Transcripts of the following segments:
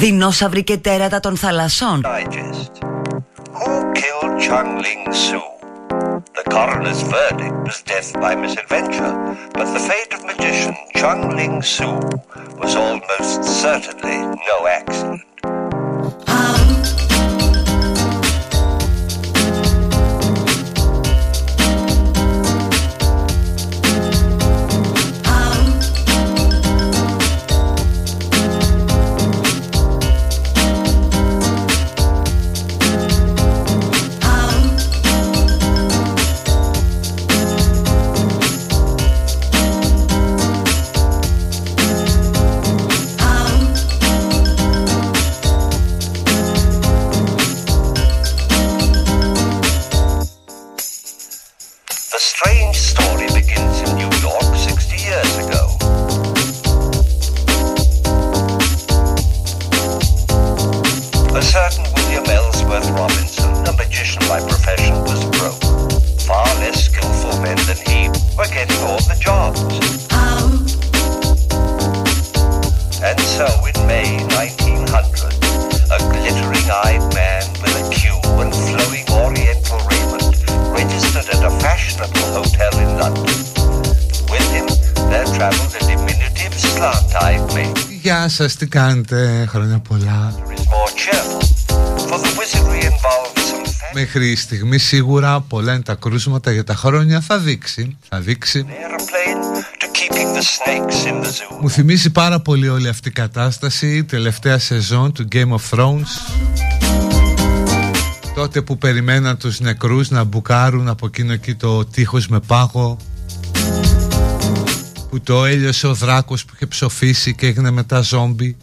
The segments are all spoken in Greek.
Δεινόσαυροι και τέρατα των θαλασσών. Who killed Chung Ling Su? The coroner's verdict was death by misadventure, but the fate of magician Chung Ling Su was almost certainly no accident. Σας, τι κάνετε, χρόνια πολλά. Μέχρι στιγμή σίγουρα πολλά είναι τα κρούσματα για τα χρόνια Θα δείξει, θα δείξει. Μου θυμίζει πάρα πολύ όλη αυτή η κατάσταση η Τελευταία σεζόν του Game of Thrones. Τότε που περιμέναν τους νεκρούς να μπουκάρουν από εκείνο εκεί το τείχος με πάγο που το έλειωσε ο δράκος που είχε ψοφήσει και έγινε μετά ζόμπι.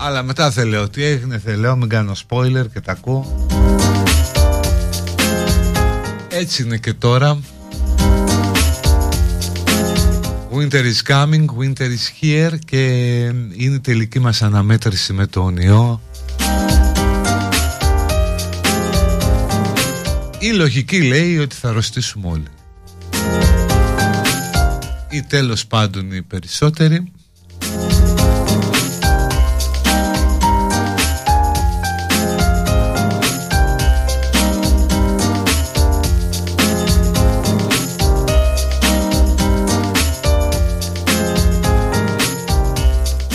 Αλλά μετά δεν λέω τι έγινε δεν λέω μην κάνω spoiler και τα ακούω έτσι είναι και τώρα. Winter is coming, winter is here και είναι η τελική μας αναμέτρηση με τον ιό. Η λογική λέει ότι θα αρρωστήσουμε όλοι ή τέλος πάντων οι περισσότεροι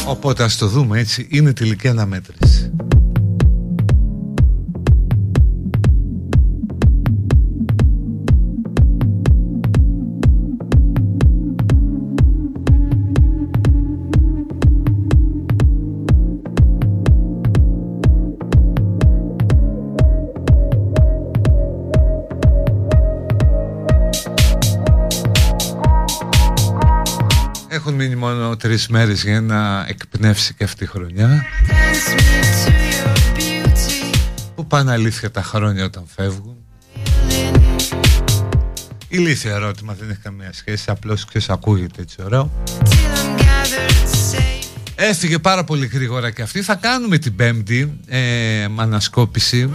Οπότε ας το δούμε έτσι, είναι τελική αναμέτρηση. Μόνο τρεις μέρες για να εκπνεύσει και αυτή η χρονιά. Που πάνε αλήθεια τα χρόνια όταν φεύγουν. Ηλίθιο ερώτημα δεν έχει καμία σχέση Απλώς ξέρεις ακούγεται έτσι ωραίο. Έφυγε πάρα πολύ γρήγορα και αυτή. Θα κάνουμε την πέμπτη ε, Ανασκόπηση.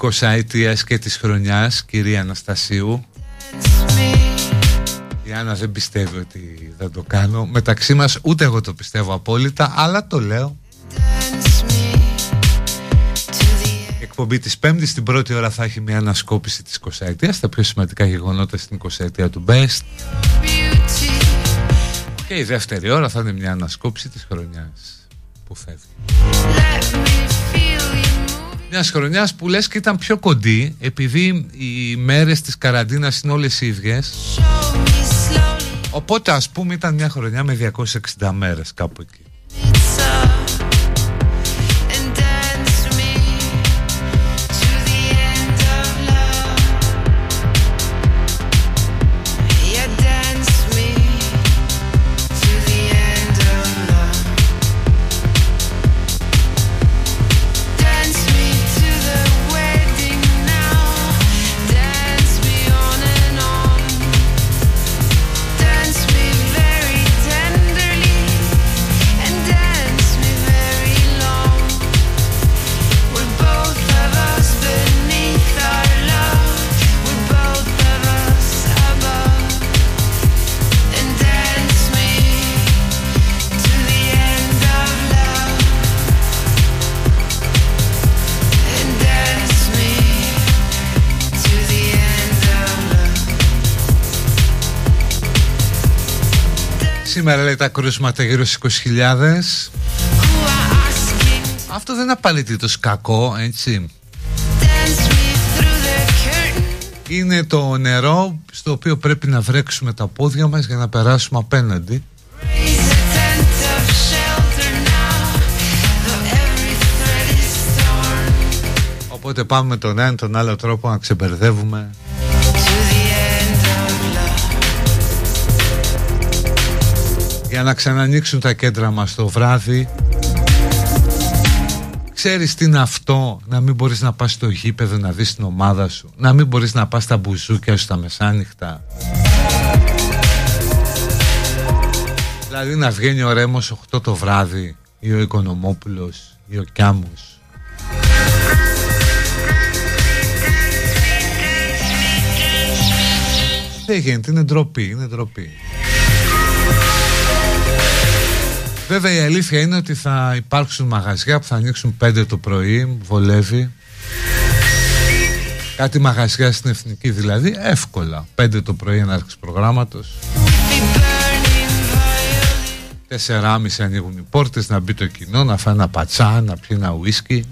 20 ετίας και της χρονιάς Κυρία Αναστασίου η Άννα δεν πιστεύει ότι θα το κάνω. Μεταξύ μας ούτε εγώ το πιστεύω απόλυτα Αλλά το λέω. Η εκπομπή της Πέμπτης Την πρώτη ώρα θα έχει μια ανασκόπηση της 20 ετίας Τα πιο σημαντικά γεγονότα στην 20 ετία του Best. Και η δεύτερη ώρα θα είναι μια ανασκόπηση της χρονιάς Που φεύγει. Μιας χρονιάς που λες και ήταν πιο κοντή επειδή οι μέρες της καραντίνας είναι όλες ίδιες Οπότε ας πούμε ήταν μια χρονιά με 260 μέρες κάπου εκεί Σήμερα λέει τα κρούσματα γύρω στις 20.000 Αυτό δεν είναι απαραίτητος κακό έτσι. Είναι το νερό στο οποίο πρέπει να βρέξουμε τα πόδια μας για να περάσουμε απέναντι. Οπότε πάμε με τον ένα τον άλλο τρόπο να ξεμπερδεύουμε για να ξανανοίξουν τα κέντρα μας το βράδυ. Ξέρεις τι είναι αυτό να μην μπορείς να πας στο γήπεδο να δεις την ομάδα σου Να μην μπορείς να πας στα μπουζούκια σου στα μεσάνυχτα. Δηλαδή να βγαίνει ο Ρέμος 8 το βράδυ ή ο Οικονομόπουλος ή ο Κιάμος. Δεν γίνεται, είναι ντροπή, είναι ντροπή Βέβαια η αλήθεια είναι ότι θα υπάρξουν μαγαζιά που θα ανοίξουν 5 το πρωί, βολεύει. Κάτι μαγαζιά στην Εθνική δηλαδή, εύκολα. 5 το πρωί έναρξης προγράμματος. 4.30 ανοίγουν οι πόρτες να μπει το κοινό, να φάει ένα πατσά, να πιει ένα ουίσκι.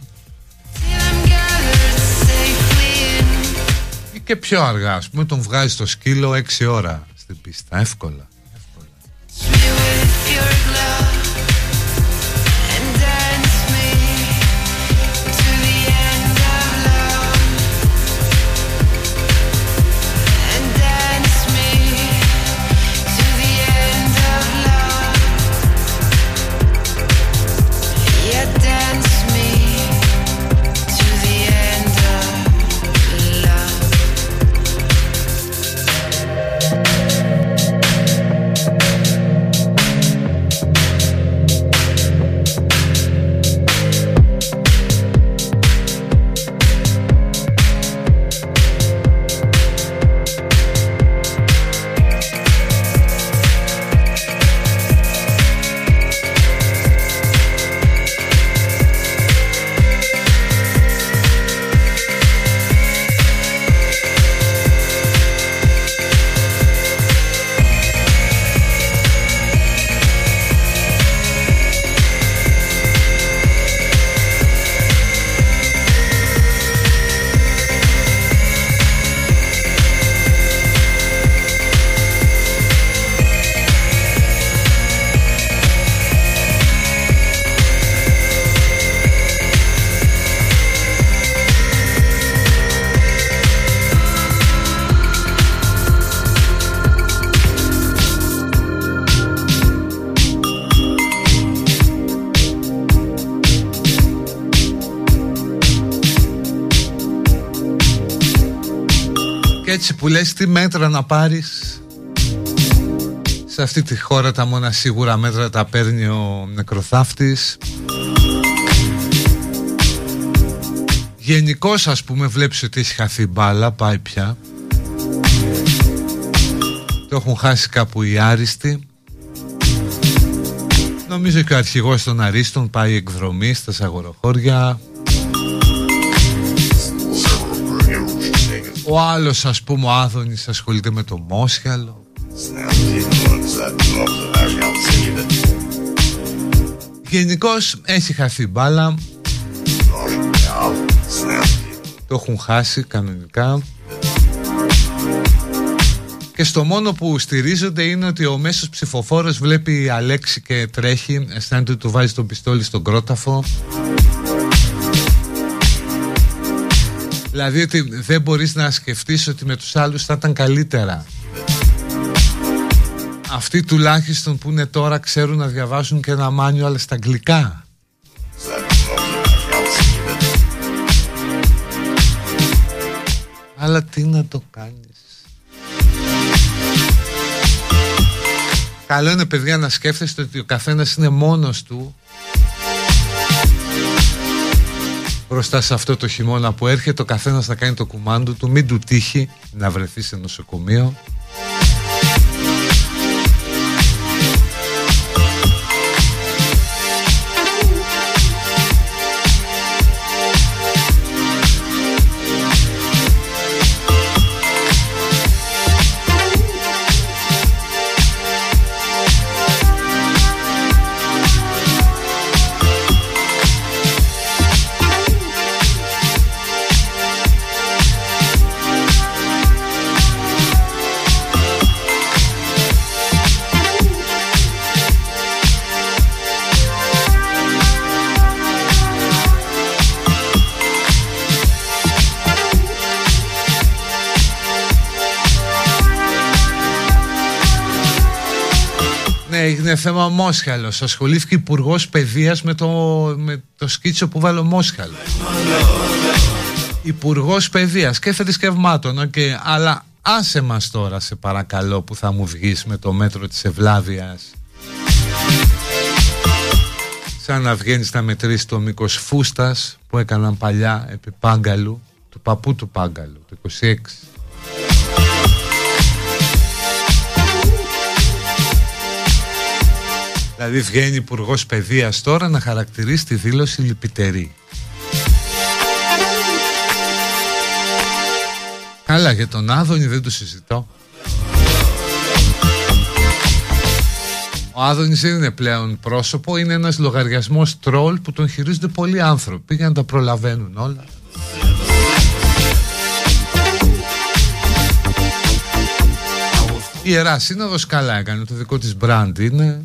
Ή και πιο αργά, ας πούμε, τον βγάζει το σκύλο 6 ώρα στην πίστα, εύκολα. Που λες τι μέτρα να πάρεις; Σε αυτή τη χώρα τα μόνα σίγουρα μέτρα τα παίρνει ο νεκροθάφτης Γενικώς ας πούμε βλέπεις ότι έχει χαθεί μπάλα πάει πια. Το έχουν χάσει κάπου οι άριστοι. Νομίζω και ο αρχηγός των Αρίστων πάει εκδρομή στα αγοροχώρια Ο άλλος ας πούμε ο Άδωνης ασχολείται με το Μόσχαλο Γενικώς έχει χαθεί μπάλα. Το έχουν χάσει κανονικά. Και στο μόνο που στηρίζονται είναι ότι ο μέσος ψηφοφόρος βλέπει Αλέξη και τρέχει Αισθάνεται ότι του βάζει το πιστόλι στον κρόταφο Δηλαδή ότι δεν μπορείς να σκεφτείς ότι με τους άλλους θα ήταν καλύτερα. Αυτοί τουλάχιστον που είναι τώρα ξέρουν να διαβάζουν και ένα μάνιο αλλά στα αγγλικά. Αλλά τι να το κάνεις. Καλό είναι παιδιά να σκέφτεστε ότι ο καθένας είναι μόνος του μπροστά σε αυτό το χειμώνα που έρχεται ο καθένας να κάνει το κουμάντο του μην του τύχει να βρεθεί σε νοσοκομείο θέμα Μόσχαλος. Ασχολήθηκε υπουργός παιδείας με το, με το σκίτσο που βάλω Μόσχαλος. Υπουργός παιδείας και θρησκευμάτων. Okay. Αλλά άσε μας τώρα, σε παρακαλώ, που θα μου βγεις με το μέτρο της Ευλάβειας. Σαν να βγαίνεις να μετρήσεις το μήκος φούστας που έκαναν παλιά επί Πάγκαλου, του παππού του Πάγκαλου, το 26. Δηλαδή βγαίνει υπουργός παιδείας τώρα να χαρακτηρίσει τη δήλωση λυπητερή. Καλά για τον Άδωνη δεν το συζητώ. Ο Άδωνης δεν είναι πλέον πρόσωπο, είναι ένας λογαριασμός τρόλ που τον χειρίζονται πολλοί άνθρωποι. Πήγαν να τα προλαβαίνουν όλα. Η Ιερά Σύνοδος καλά έκανε, το δικό της μπραντ είναι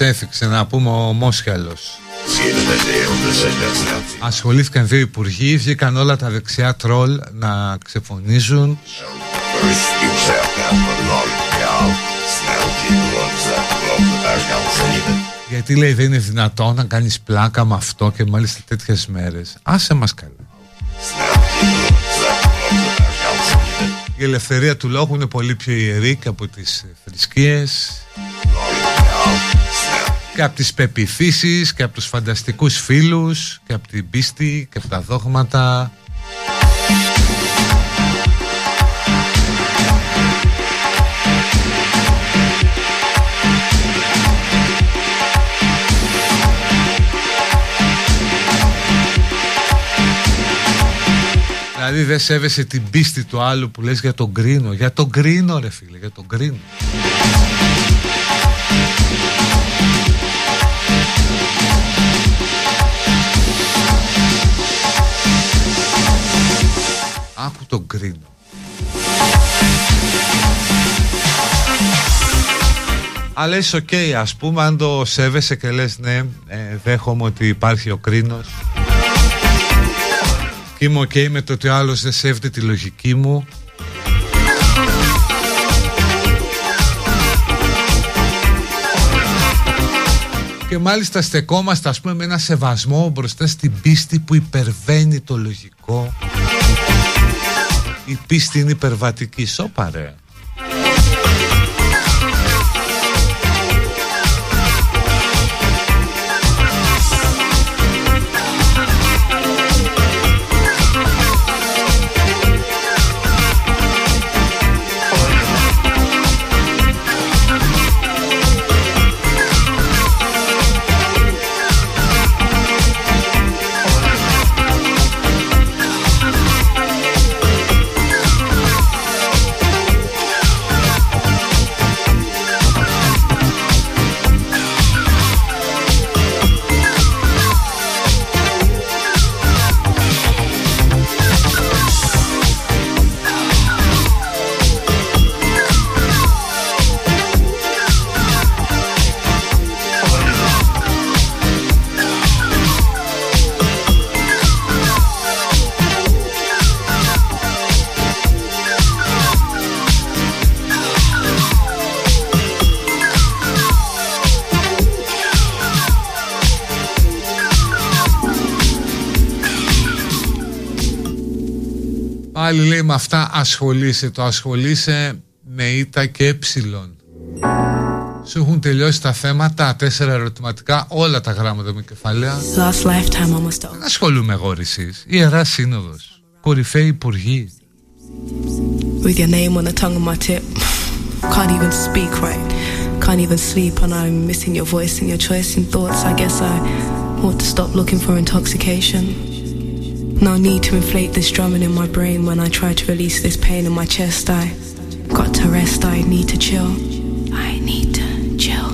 τους έφυξε να πούμε ο Μόσχαλος. Ασχολήθηκαν δύο υπουργοί, βγήκαν όλα τα δεξιά τρόλ να ξεφωνίζουν. Γιατί λέει δεν είναι δυνατόν να κάνεις πλάκα με αυτό και μάλιστα τέτοιες μέρες. Άσε μας καλά. Η ελευθερία του λόγου είναι πολύ πιο ιερή και από τις θρησκείες και από τις πεπιθήσεις και από τους φανταστικούς φίλους και από την πίστη και από τα δόγματα. Δηλαδή δεν σέβεσαι την πίστη του άλλου που λες για τον κρίνο Για τον κρίνο ρε φίλε, για τον κρίνο τον κρίνω. Αλλά είσαι ok, okay, ας πούμε, αν το σέβεσαι και λες ναι, ε, δέχομαι ότι υπάρχει ο κρίνος. Και είμαι οκ με το ότι ο άλλος δεν σέβεται τη λογική μου. Και μάλιστα στεκόμαστε ας πούμε με ένα σεβασμό μπροστά στην πίστη που υπερβαίνει το λογικό η πίστη είναι υπερβατική. Σώπα Πάλι ασχολείσαι Το ασχολείσαι με ήττα και ε Σου έχουν τελειώσει τα θέματα Τέσσερα ερωτηματικά Όλα τα γράμματα με κεφαλαία. Δεν ασχολούμαι εγώ εσείς Ιερά Σύνοδος. Κορυφαίοι υπουργοί. With your name on the tongue of my tip. Can't even speak right. Can't even sleep. And I'm missing your voice and your choice in thoughts. I guess I ought to stop looking for intoxication No need to inflate this drumming in my brain when I try to release this pain in my chest. I got to rest, I need to chill. I need to chill.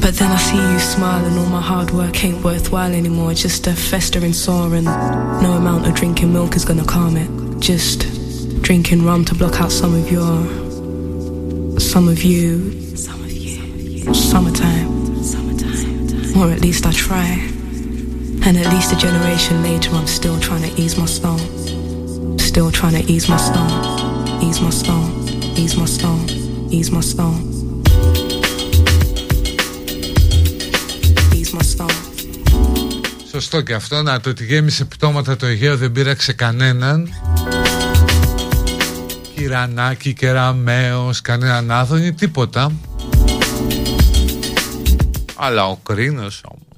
But then I see you smile and all my hard work ain't worthwhile anymore. Just a festering sore and no amount of drinking milk is gonna calm it. Just drinking rum to block out some of your, some of you, some of you, summertime, summertime, or at least I try. Σωστό και αυτό, να το ότι γέμισε πτώματα το Αιγαίο δεν πήραξε κανέναν. Κυρανάκι, κεραμέως, κανέναν άδωνη, τίποτα. Αλλά ο κρίνος όμως.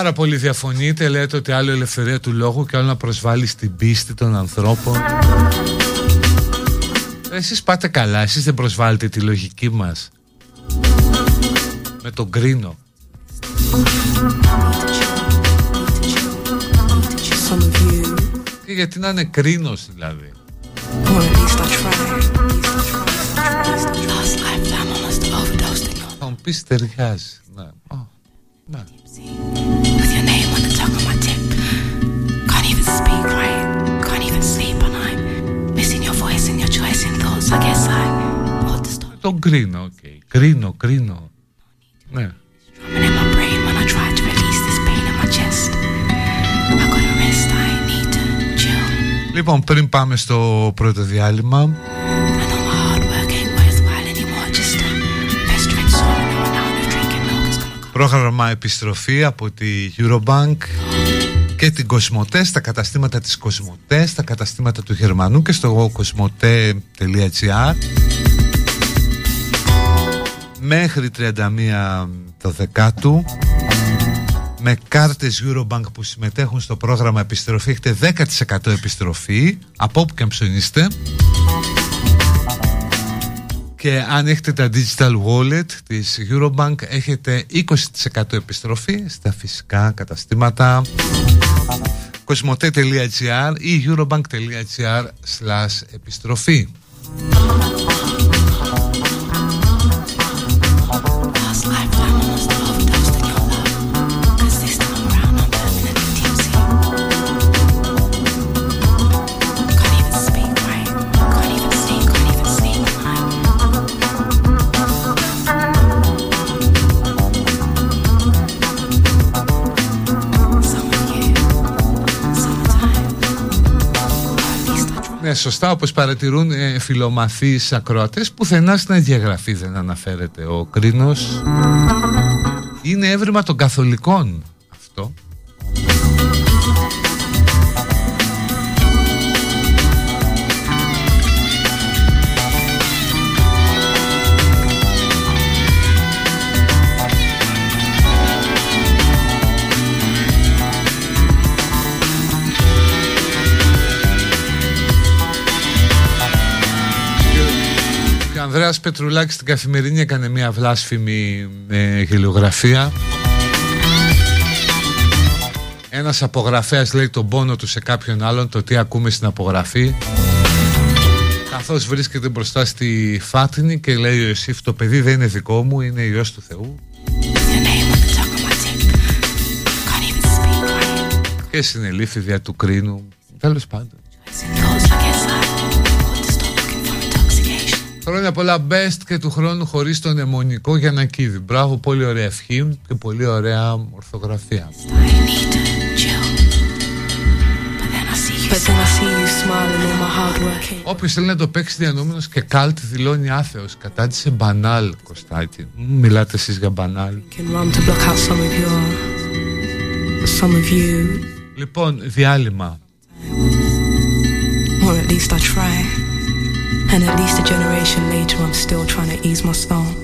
Πάρα πολύ διαφωνείτε Λέτε ότι άλλο ελευθερία του λόγου Και άλλο να προσβάλλεις στην πίστη των ανθρώπων. Εσείς πάτε καλά Εσείς δεν προσβάλλετε τη λογική μας. Με τον κρίνο Και γιατί να είναι κρίνος δηλαδή. Θα μου πεις ταιριάζει Τον κρίνω, ok. Okay. Κρίνω, κρίνω. Ναι. Drumming in my brain when I try to release this pain in my chest. I gotta rest, I need to chill. Λοιπόν, πριν πάμε στο πρώτο διάλειμμα, πρόγραμμα επιστροφή από τη Eurobank και την Κοσμοτέ στα καταστήματα της Κοσμοτέ, στα καταστήματα του Γερμανού και στο κοσμοτέ.gr μέχρι 31 το δεκάτου με κάρτες Eurobank που συμμετέχουν στο πρόγραμμα επιστροφή έχετε 10% επιστροφή. Από όπου και ψωνίστε. Και αν έχετε τα digital wallet της Eurobank έχετε 20% επιστροφή στα φυσικά καταστήματα. Κοσμοτέ.gr ή eurobank.gr επιστροφή Ναι, σωστά, όπως παρατηρούν ε, φιλομαθείς ακροατές, πουθενά στην διαγραφή δεν αναφέρεται ο κρίνος. Είναι έβριμα των καθολικών αυτό. Ανδρέας Πετρουλάκης στην Καθημερινή έκανε μια βλάσφημη ε, γελιογραφία. Ένας απογραφέας λέει τον πόνο του σε κάποιον άλλον Το τι ακούμε στην απογραφή. Καθώς βρίσκεται μπροστά στη Φάτνη Και λέει ο Ιωσήφ το παιδί δεν είναι δικό μου Είναι Υιός του Θεού Και συνελήφθη δια του κρίνου. Τέλος πάντων Χρόνια πολλά best και του χρόνου χωρίς τον αιμονικό για να κίδι. Μπράβο, πολύ ωραία ευχή και πολύ ωραία ορθογραφία. Όποιος θέλει να το παίξει διανόμενος και κάλτ δηλώνει άθεος Κατάτησε μπανάλ Κωστάκη Μιλάτε εσείς για μπανάλ Λοιπόν διάλειμμα Or at least I try. And at least a generation later, I'm still trying to ease my soul.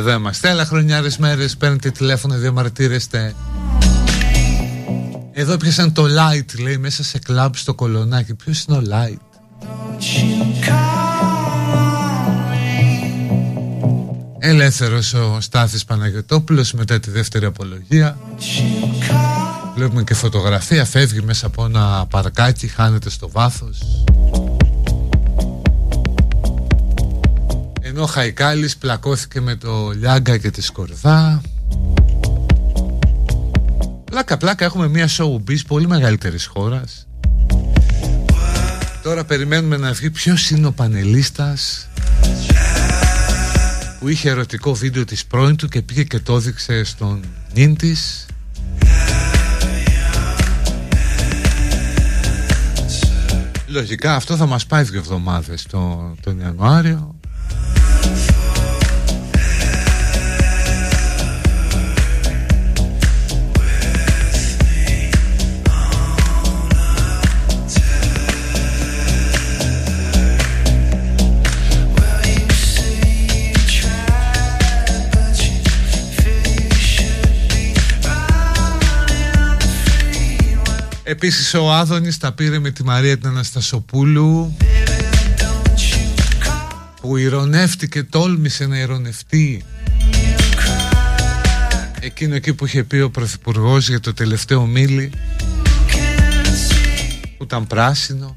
Εδώ είμαστε. Έλα χρονιάρες μέρες, παίρνετε τηλέφωνο, διαμαρτύρεστε. Εδώ πιάσαν το light, λέει, μέσα σε κλαμπ στο κολονάκι. Ποιος είναι ο light? Ελεύθερος ο Στάθης Παναγιωτόπουλος μετά τη δεύτερη απολογία. Βλέπουμε και φωτογραφία, φεύγει μέσα από ένα παρκάκι, χάνεται στο βάθος. Ενώ ο Χαϊκάλης πλακώθηκε με το Λιάγκα και τη Σκορδά. Πλάκα πλάκα έχουμε μια showbiz πολύ μεγαλύτερης χώρας. Τώρα περιμένουμε να βγει ποιος είναι ο πανελίστας που είχε ερωτικό βίντεο της πρώην του και πήγε και το έδειξε στον νυν της. Λογικά αυτό θα μας πάει δύο εβδομάδες το, τον Ιανουάριο Επίσης ο Άδωνης τα πήρε με τη Μαρία την Αναστασοπούλου που ηρωνεύτηκε, τόλμησε να ηρωνευτεί. Εκείνο εκεί που είχε πει ο Πρωθυπουργός για το τελευταίο μίλι που ήταν πράσινο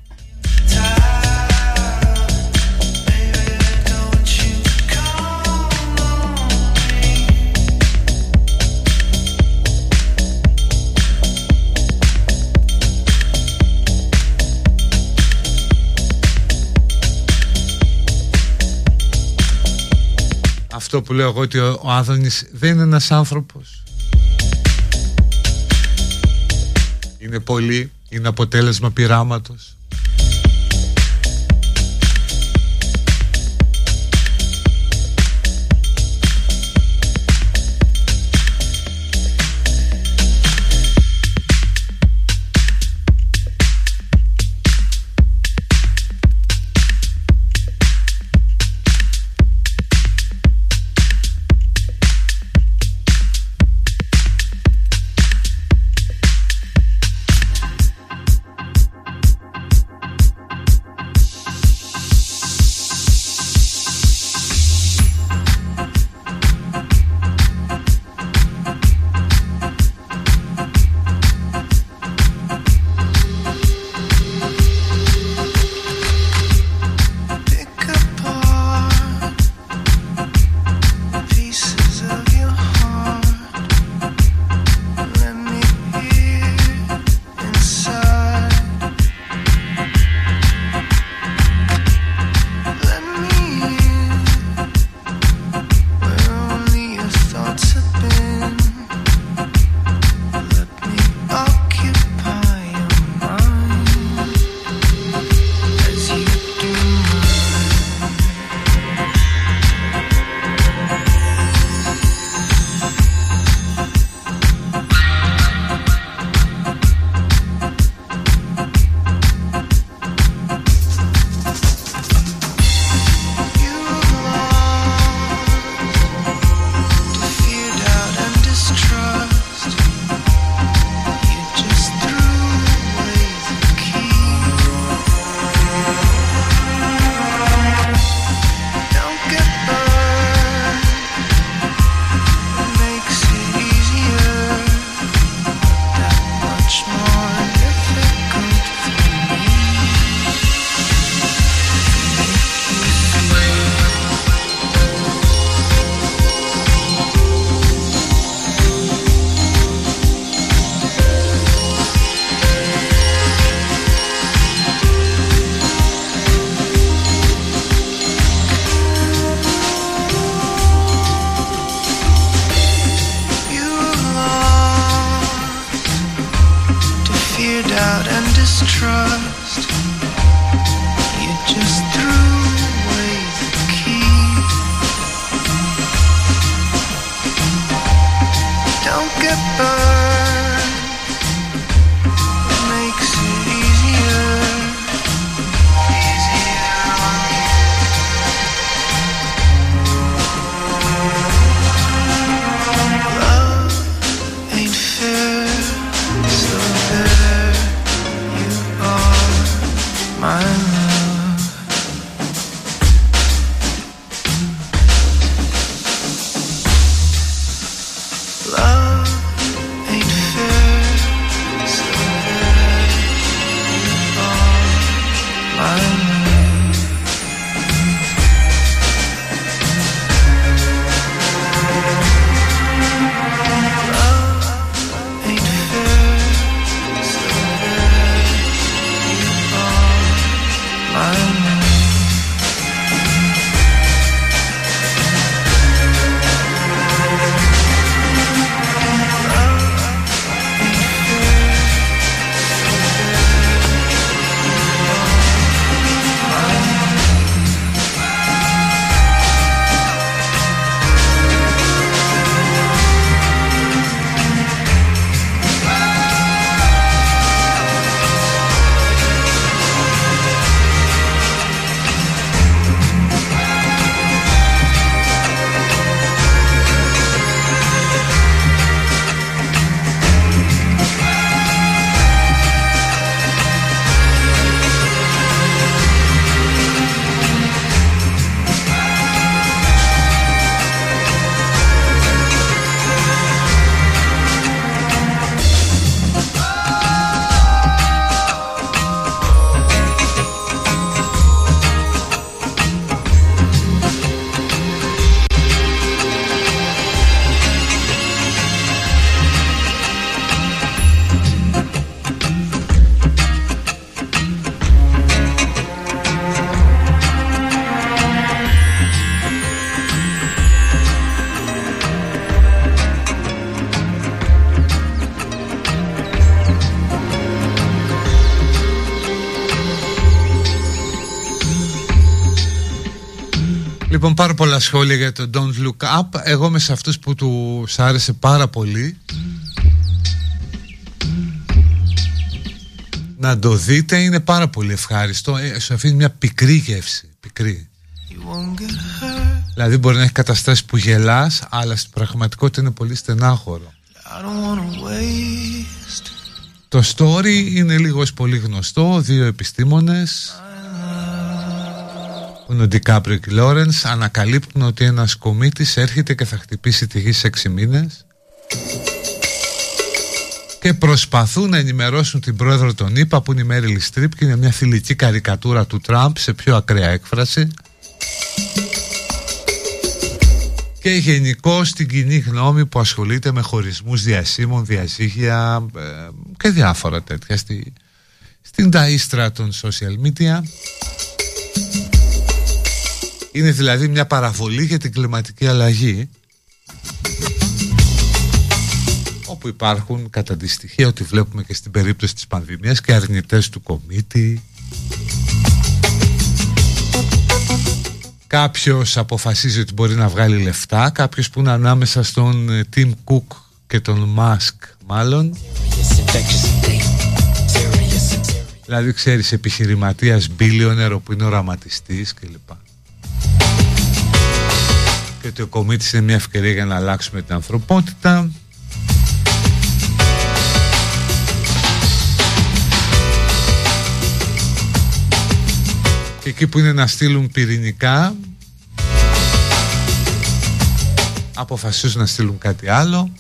αυτό που λέω εγώ ότι ο Άδωνης δεν είναι ένας άνθρωπος. Είναι πολύ είναι αποτέλεσμα πειράματος Λοιπόν, πάρα πολλά σχόλια για το Don't Look Up. Εγώ είμαι σε αυτούς που του άρεσε πάρα πολύ. Να το δείτε, είναι πάρα πολύ ευχάριστο. Ε, σου αφήνει μια πικρή γεύση. Πικρή. Δηλαδή μπορεί να έχει καταστάσεις που γελάς, αλλά στην πραγματικότητα είναι πολύ στενάχωρο. Το story είναι λίγο πολύ γνωστό, δύο επιστήμονες που είναι ο Ντικάπριο και Λόρενς ανακαλύπτουν ότι ένας κομίτης έρχεται και θα χτυπήσει τη γη σε 6 μήνες και προσπαθούν να ενημερώσουν την πρόεδρο των ΗΠΑ που είναι η Μέριλι Στριπ και είναι μια θηλυκή καρικατούρα του Τραμπ σε πιο ακραία έκφραση και γενικώ την κοινή γνώμη που ασχολείται με χωρισμούς διασύμων, διαζύγια ε, και διάφορα τέτοια στη, στην ταΐστρα των social media. Είναι δηλαδή μια παραβολή για την κλιματική αλλαγή όπου υπάρχουν κατά τη στοιχεία ότι βλέπουμε και στην περίπτωση της πανδημίας και αρνητές του κομίτη. Κάποιος αποφασίζει ότι μπορεί να βγάλει λεφτά κάποιος που είναι ανάμεσα στον ε, Tim Cook και τον Musk μάλλον. Δηλαδή ξέρεις επιχειρηματίας billionaire που είναι οραματιστής κλπ και ότι ο κομίτης είναι μια ευκαιρία για να αλλάξουμε την ανθρωπότητα. Και εκεί που είναι να στείλουν πυρηνικά αποφασίζουν να στείλουν κάτι άλλο.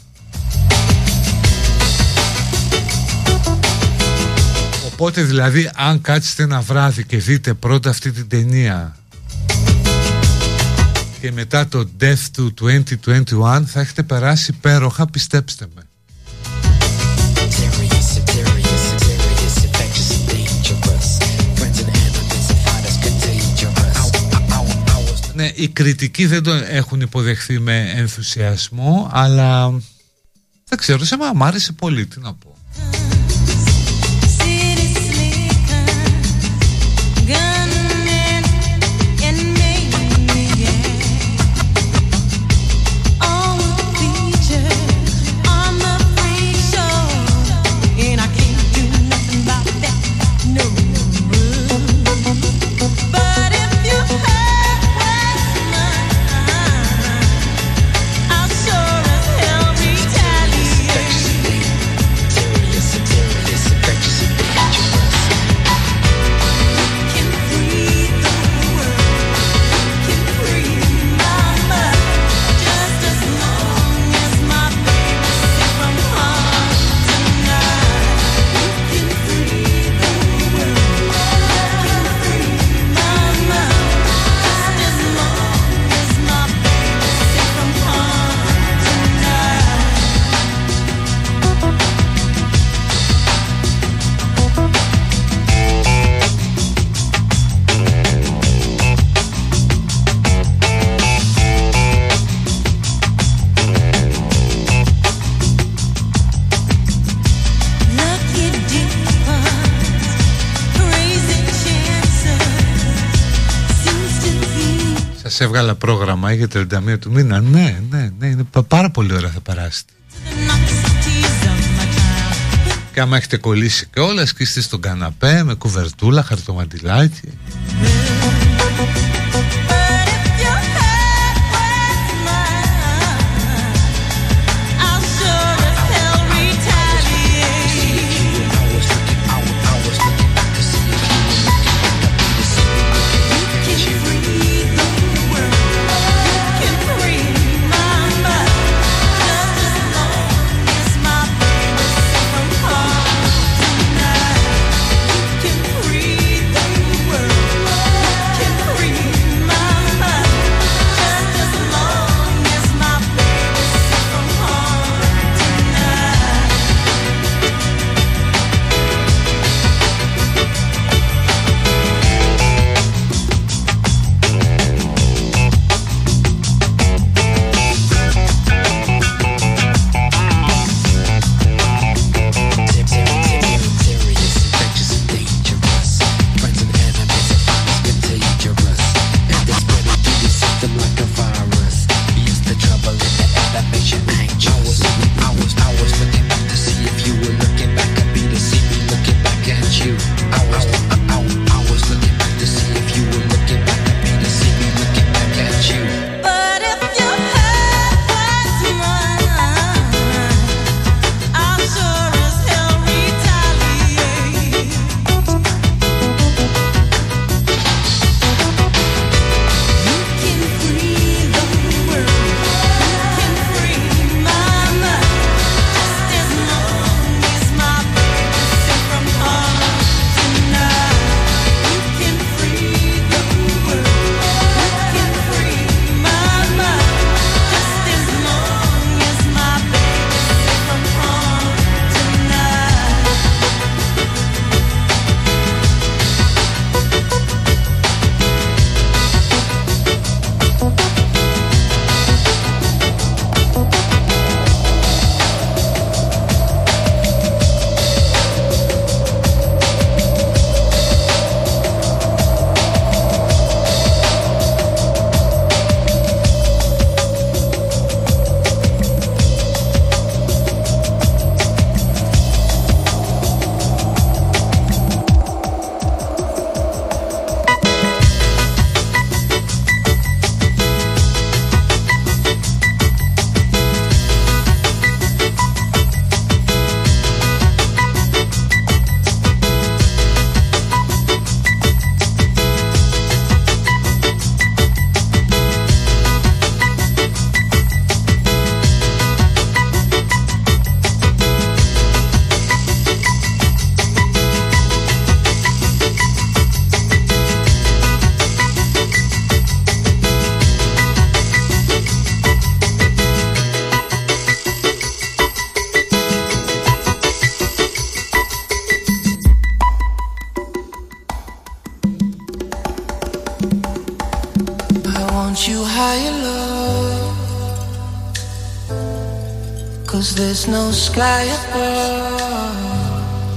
Οπότε δηλαδή αν κάτσετε ένα βράδυ και δείτε πρώτα αυτή την ταινία και μετά το Death του 2021 θα έχετε περάσει υπέροχα πιστέψτε με. Ναι, οι κριτικοί δεν το έχουν υποδεχθεί με ενθουσιασμό αλλά δεν ξέρω, σε μ' άρεσε πολύ, τι να πω έβγαλα πρόγραμμα για 31 του μήνα. Ναι, ναι, ναι, είναι πάρα πολύ ωραία θα περάσει. Και άμα έχετε κολλήσει και όλα, σκίστε στον καναπέ με κουβερτούλα, χαρτομαντιλάκι. There's no sky above.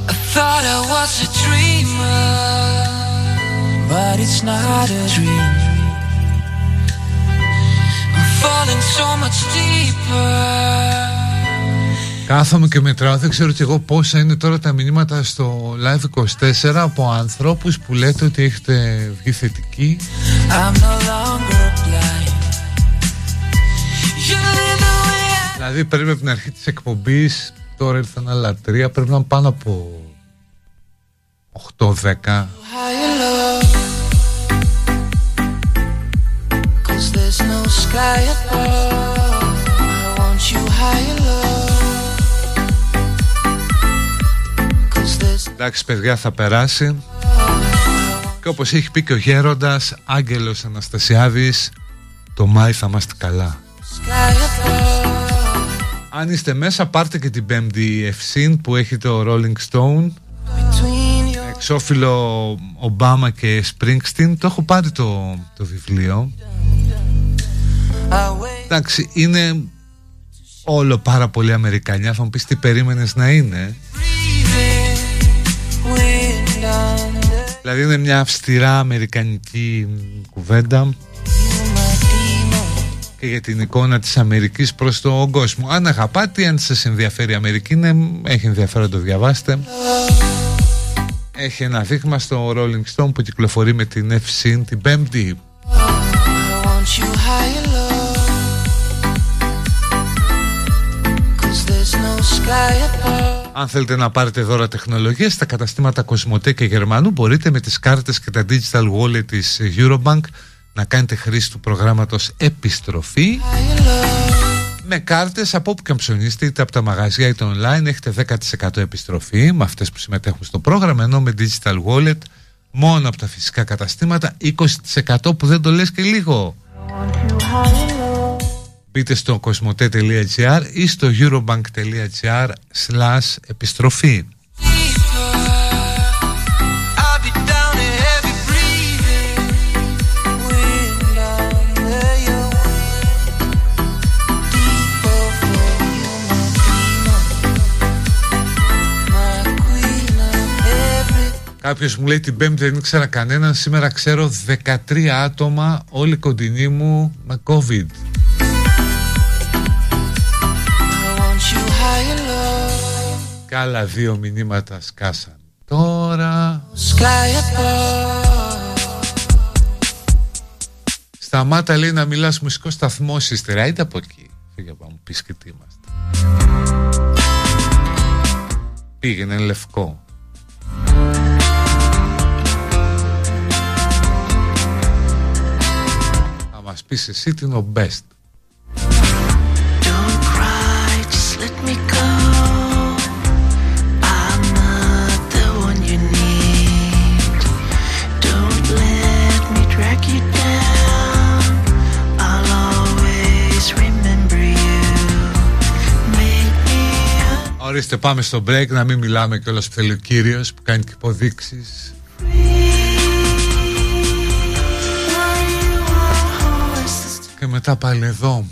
I thought I was a dreamer, but it's not a dream. I'm falling so much deeper. Κάθομαι και μετράω, δεν ξέρω κι εγώ πόσα είναι τώρα τα μηνύματα στο Live 24 από ανθρώπους που λέτε ότι έχετε βγει θετικοί. Δηλαδή πρέπει από την αρχή της εκπομπής, τώρα ήρθαν άλλα τρία, πρέπει να είναι πάνω από 8-10. Εντάξει παιδιά θα περάσει. Και όπως έχει πει και ο γέροντας Άγγελος Αναστασιάδης Το Μάη θα είμαστε καλά Αν είστε μέσα πάρτε και την πέμπτη ευσύν Που έχει το Rolling Stone. Εξώφυλλο Ομπάμα και Springsteen. Το έχω πάρει το, το βιβλίο. Εντάξει είναι όλο πάρα πολύ Αμερικανιά. Θα μου πεις τι περίμενες να είναι. Δηλαδή είναι μια αυστηρά αμερικανική κουβέντα και για την εικόνα της Αμερικής προς τον κόσμο. Αν αγαπάτε, αν σας ενδιαφέρει η Αμερική, είναι, έχει ενδιαφέρον το διαβάστε. Έχει ένα δείγμα στο Rolling Stone που κυκλοφορεί με την FC την πέμπτη. Αν θέλετε να πάρετε δώρα τεχνολογίες στα καταστήματα Κοσμοτέ και Γερμανού μπορείτε με τις κάρτες και τα digital wallet της Eurobank να κάνετε χρήση του προγράμματος επιστροφή με κάρτες από όπου και ψωνίστε είτε από τα μαγαζιά είτε online έχετε 10% επιστροφή με αυτές που συμμετέχουν στο πρόγραμμα ενώ με digital wallet μόνο από τα φυσικά καταστήματα 20% που δεν το λες και λίγο Μπείτε στο κοσμοτέ.gr ή στο eurobank.gr slash επιστροφή. Κάποιος μου λέει την πέμπτη δεν ήξερα κανέναν. Σήμερα ξέρω 13 άτομα Όλοι κοντινοί μου με COVID. Και άλλα δύο μηνύματα σκάσαν. Τώρα. Σταμάτα λέει να μιλάς. Μουσικός σταθμός ύστερα. Είτε από εκεί. Φύγε από μου πεις και τι είμαστε. Πήγαινε λευκό πεις εσύ την ο best. Ορίστε πάμε στο break να μην μιλάμε και όλος που θέλει ο κύριος που κάνει και υποδείξεις μετά πάλι εδώ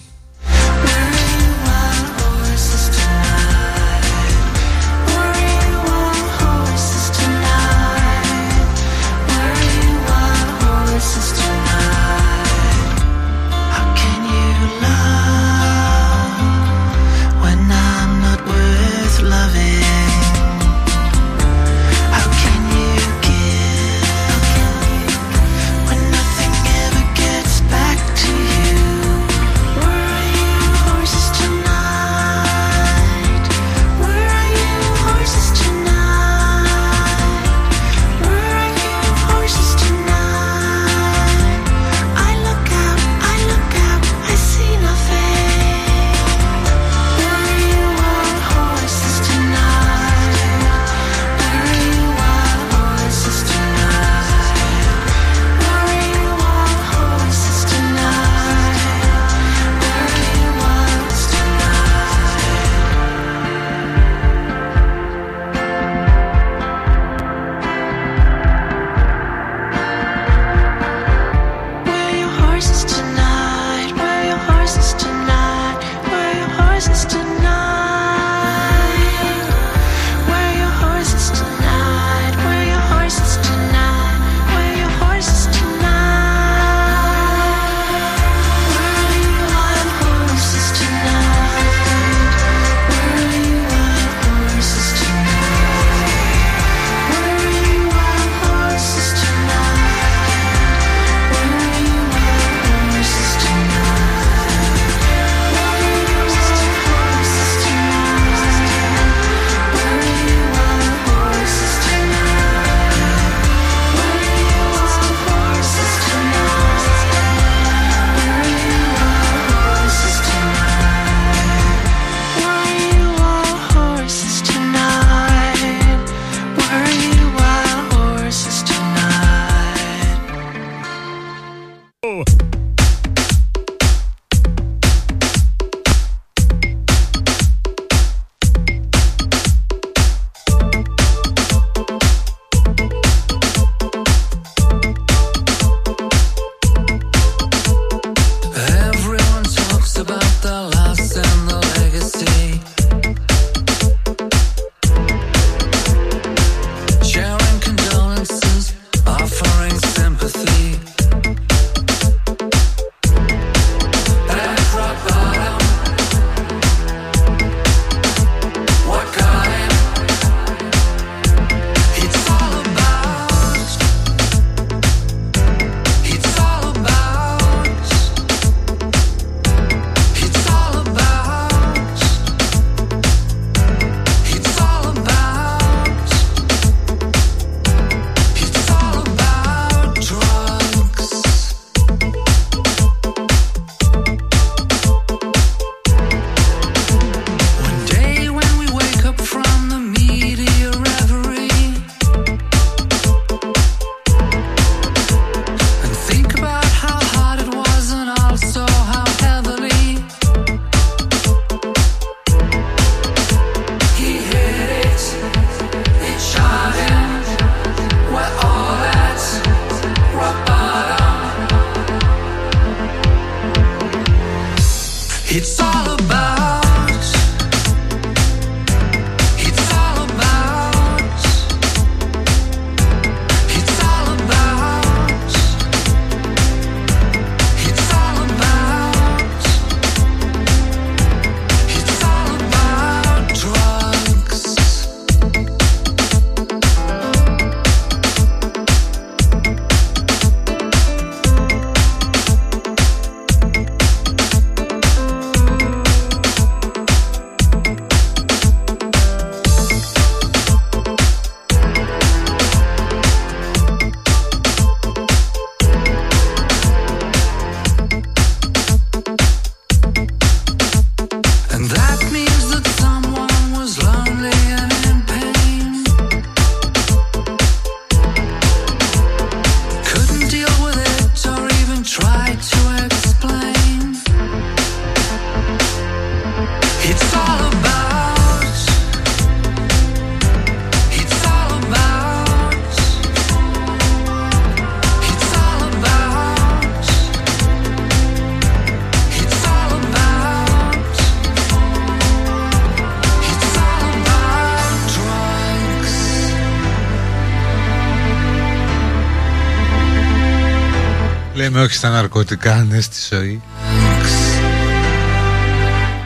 όχι στα ναρκωτικά, ναι στη ζωή.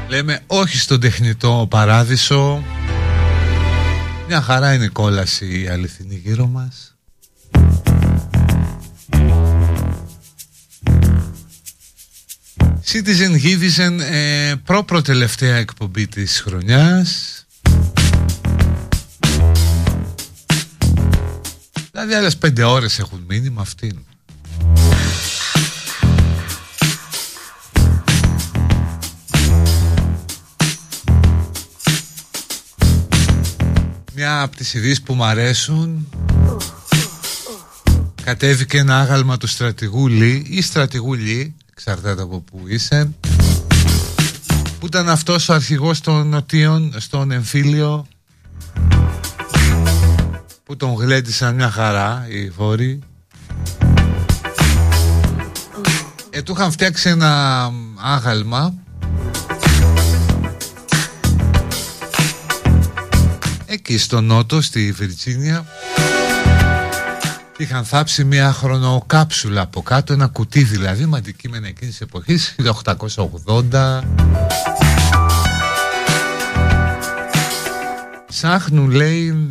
Λέμε όχι στον τεχνητό παράδεισο. Μια χαρά είναι η κόλαση η αληθινή γύρω μας. Citizen Givizen, ε, προπροτελευταία εκπομπή της χρονιάς. Δηλαδή άλλες πέντε ώρες έχουν μείνει με αυτήν. Μια από τις ειδήσεις που μου αρέσουν. Κατέβηκε ένα άγαλμα του στρατηγού Λί ή στρατηγού Λί Εξαρτάται από που είσαι Που ήταν αυτός ο αρχηγός των νοτίων στον εμφύλιο Που τον γλέντισαν μια χαρά οι βόροι ε, Του είχαν φτιάξει ένα άγαλμα εκεί στο νότο στη Βιρτζίνια. Είχαν θάψει μια χρονοκάψουλα από κάτω ένα κουτί δηλαδή με αντικείμενα εκείνης της εποχής 1880 Ψάχνουν λέει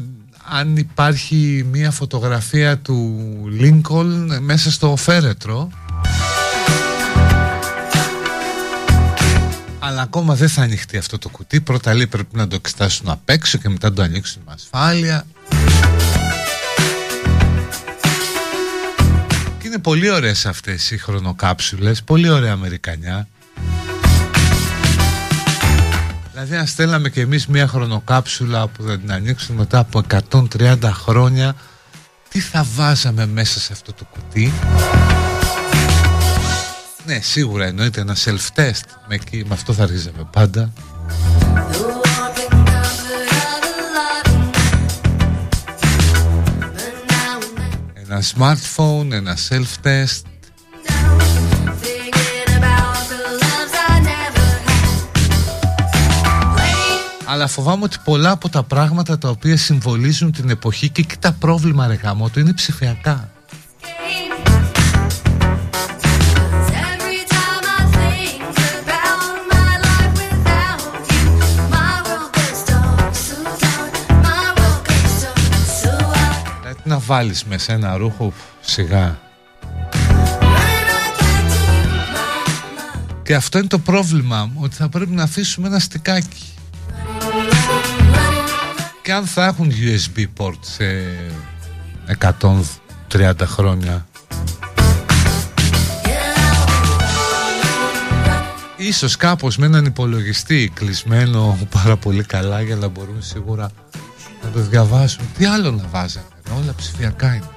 αν υπάρχει μια φωτογραφία του Λίνκολν μέσα στο φέρετρο Αλλά ακόμα δεν θα ανοιχτεί αυτό το κουτί. Πρώτα λέει πρέπει να το εξετάσουν απ' έξω και μετά το ανοίξουν με ασφάλεια. Και είναι πολύ ωραίες αυτές οι χρονοκάψουλες, πολύ ωραία Αμερικανιά. Δηλαδή αν στέλναμε και εμείς μια χρονοκάψουλα που θα την ανοίξουν μετά από 130 χρόνια, τι θα βάζαμε μέσα σε αυτό το κουτί; Ναι, σίγουρα εννοείται ένα self-test. Με, με αυτό θα αρχίζαμε πάντα. Ένα smartphone, ένα self-test. Αλλά φοβάμαι ότι πολλά από τα πράγματα τα οποία συμβολίζουν την εποχή και, και τα πρόβλημα ρε είναι ψηφιακά. Βάλεις μέσα ένα ρούχο σιγά και αυτό είναι το πρόβλημα ότι θα πρέπει να αφήσουμε ένα στικάκι και αν θα έχουν USB port σε 130 χρόνια Ίσως κάπως με έναν υπολογιστή κλεισμένο πάρα πολύ καλά για να μπορούν σίγουρα να το διαβάσουν. Τι άλλο να βάζανε; Όλα ψηφιακά είναι.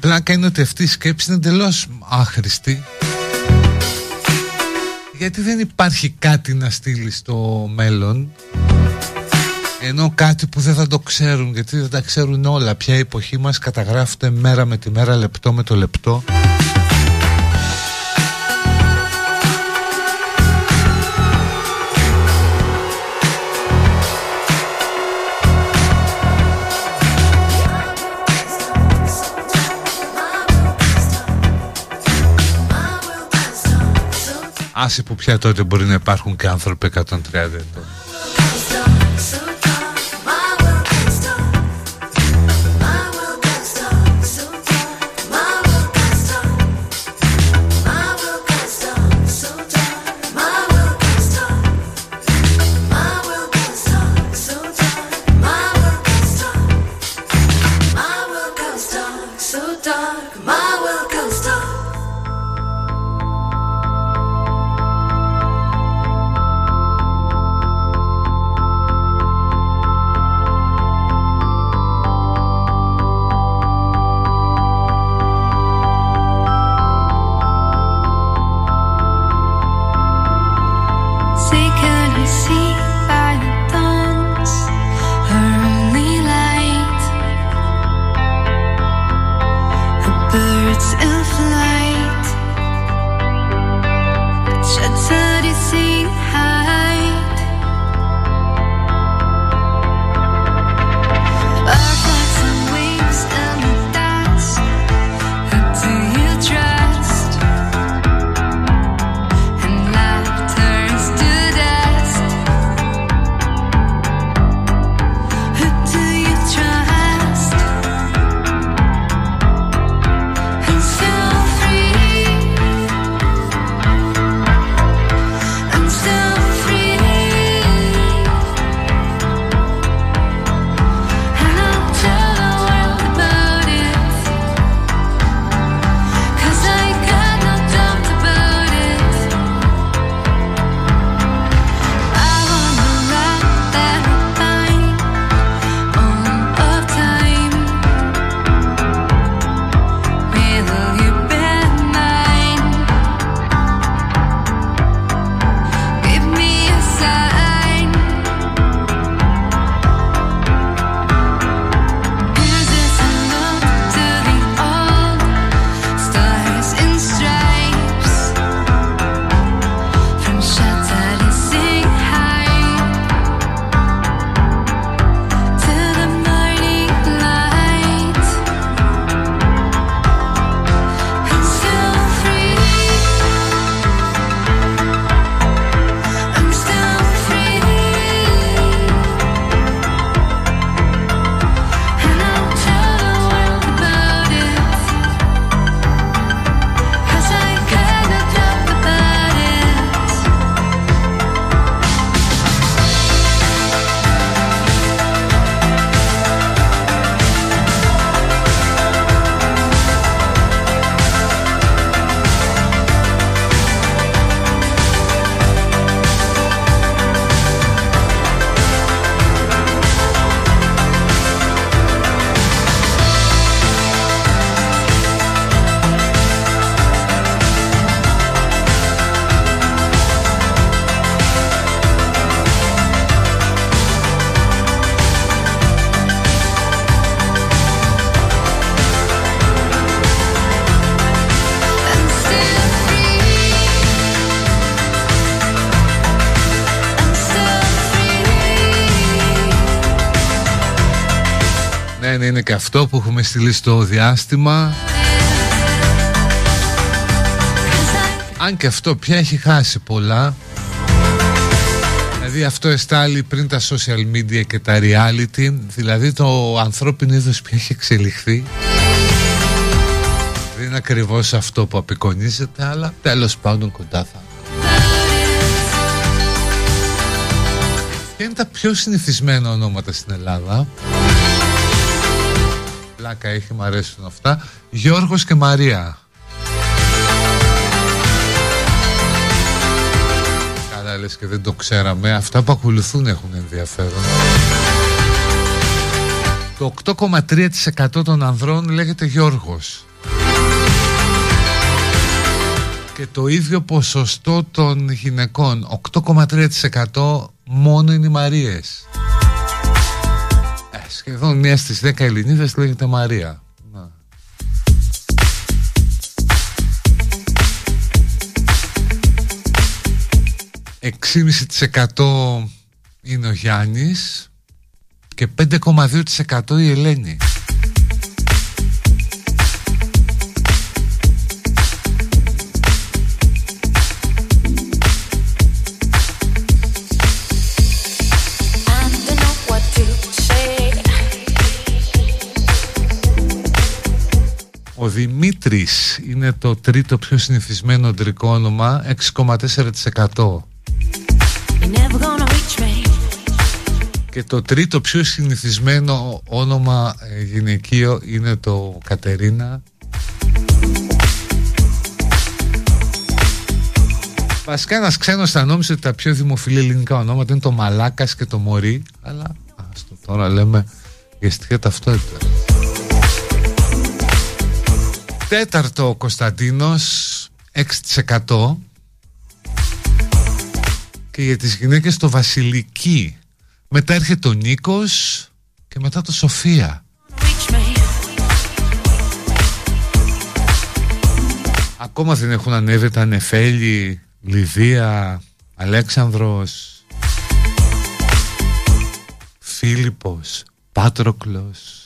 Πλάκα είναι ότι αυτή η σκέψη είναι εντελώς άχρηστη. Γιατί δεν υπάρχει κάτι να στείλει στο μέλλον ενώ κάτι που δεν θα το ξέρουν γιατί δεν τα ξέρουν όλα. Ποια η εποχή μας καταγράφεται μέρα με τη μέρα λεπτό με το λεπτό Άσε που πια τότε μπορεί να υπάρχουν και άνθρωποι 130 ετών. Και αυτό που έχουμε στείλει στο διάστημα. Αν και αυτό πια έχει χάσει πολλά. Δηλαδή αυτό εστάλει πριν τα social media και τα reality. Δηλαδή το ανθρώπινο είδος πια έχει εξελιχθεί. Δεν είναι ακριβώς αυτό που απεικονίζεται Αλλά τέλος πάντων κοντά θα. Ποια είναι τα πιο συνηθισμένα ονόματα στην Ελλάδα πλάκα έχει, μου αρέσουν αυτά. Γιώργος και Μαρία. Καλά λες και δεν το ξέραμε. Αυτά που ακολουθούν έχουν ενδιαφέρον. Το 8,3% των ανδρών λέγεται Γιώργος και το ίδιο ποσοστό των γυναικών 8,3% μόνο είναι οι Μαρίες ε, σχεδόν μία στις 10 Ελληνίδες λέγεται Μαρία 6,5% είναι ο Γιάννης και 5,2% η Ελένη. Ο Δημήτρης είναι το τρίτο πιο συνηθισμένο αντρικό όνομα, 6,4%. Και το τρίτο πιο συνηθισμένο όνομα ε, γυναικείο είναι το Κατερίνα. Βασικά ένας ξένος θα νόμιζε ότι τα πιο δημοφιλή ελληνικά ονόματα είναι το Μαλάκας και το Μωρή Αλλά άστο τώρα λέμε για στοιχεία ταυτότητα Τέταρτο ο Κωνσταντίνος 6% και για τις γυναίκες το Βασιλική. Μετά έρχεται ο Νίκος και μετά το Σοφία. Ακόμα δεν έχουν ανέβει τα Νεφέλη, Λιδία, Αλέξανδρος, Φίλιππος, Πάτροκλος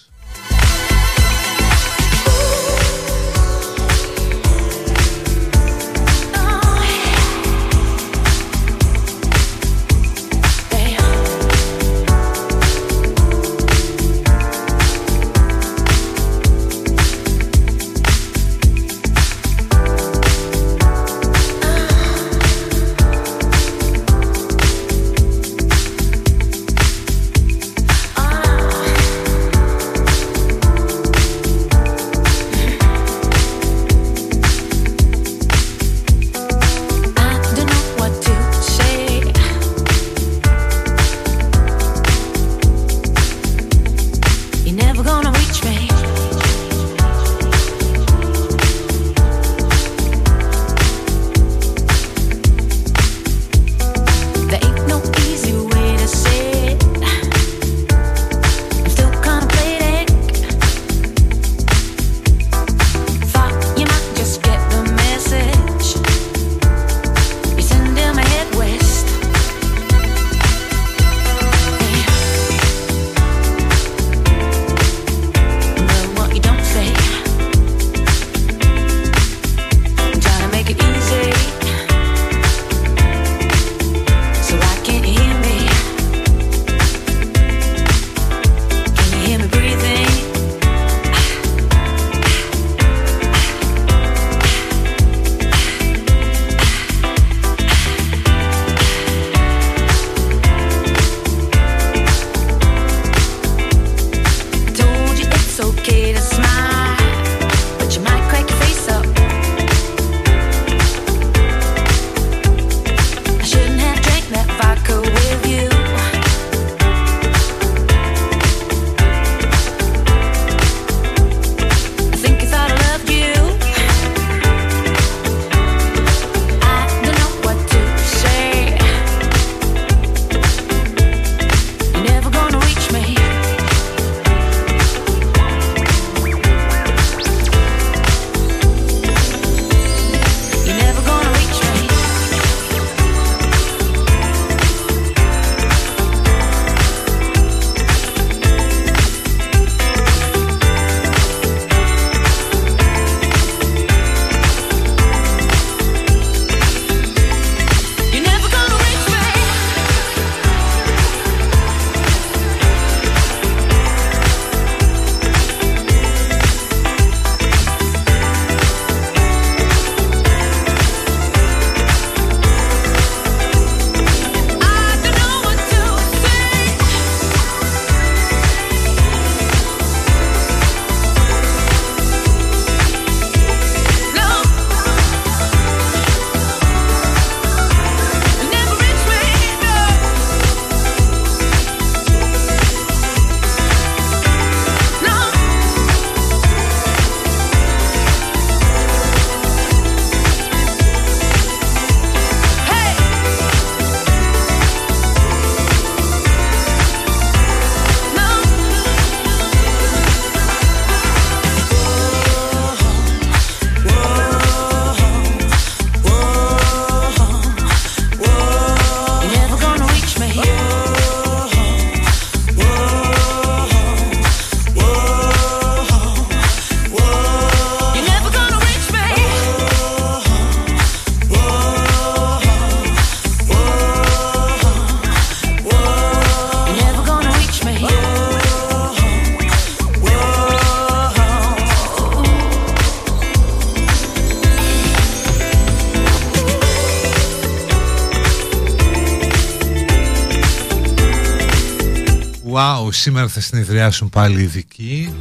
σήμερα θα συνεδριάσουν πάλι ειδικοί.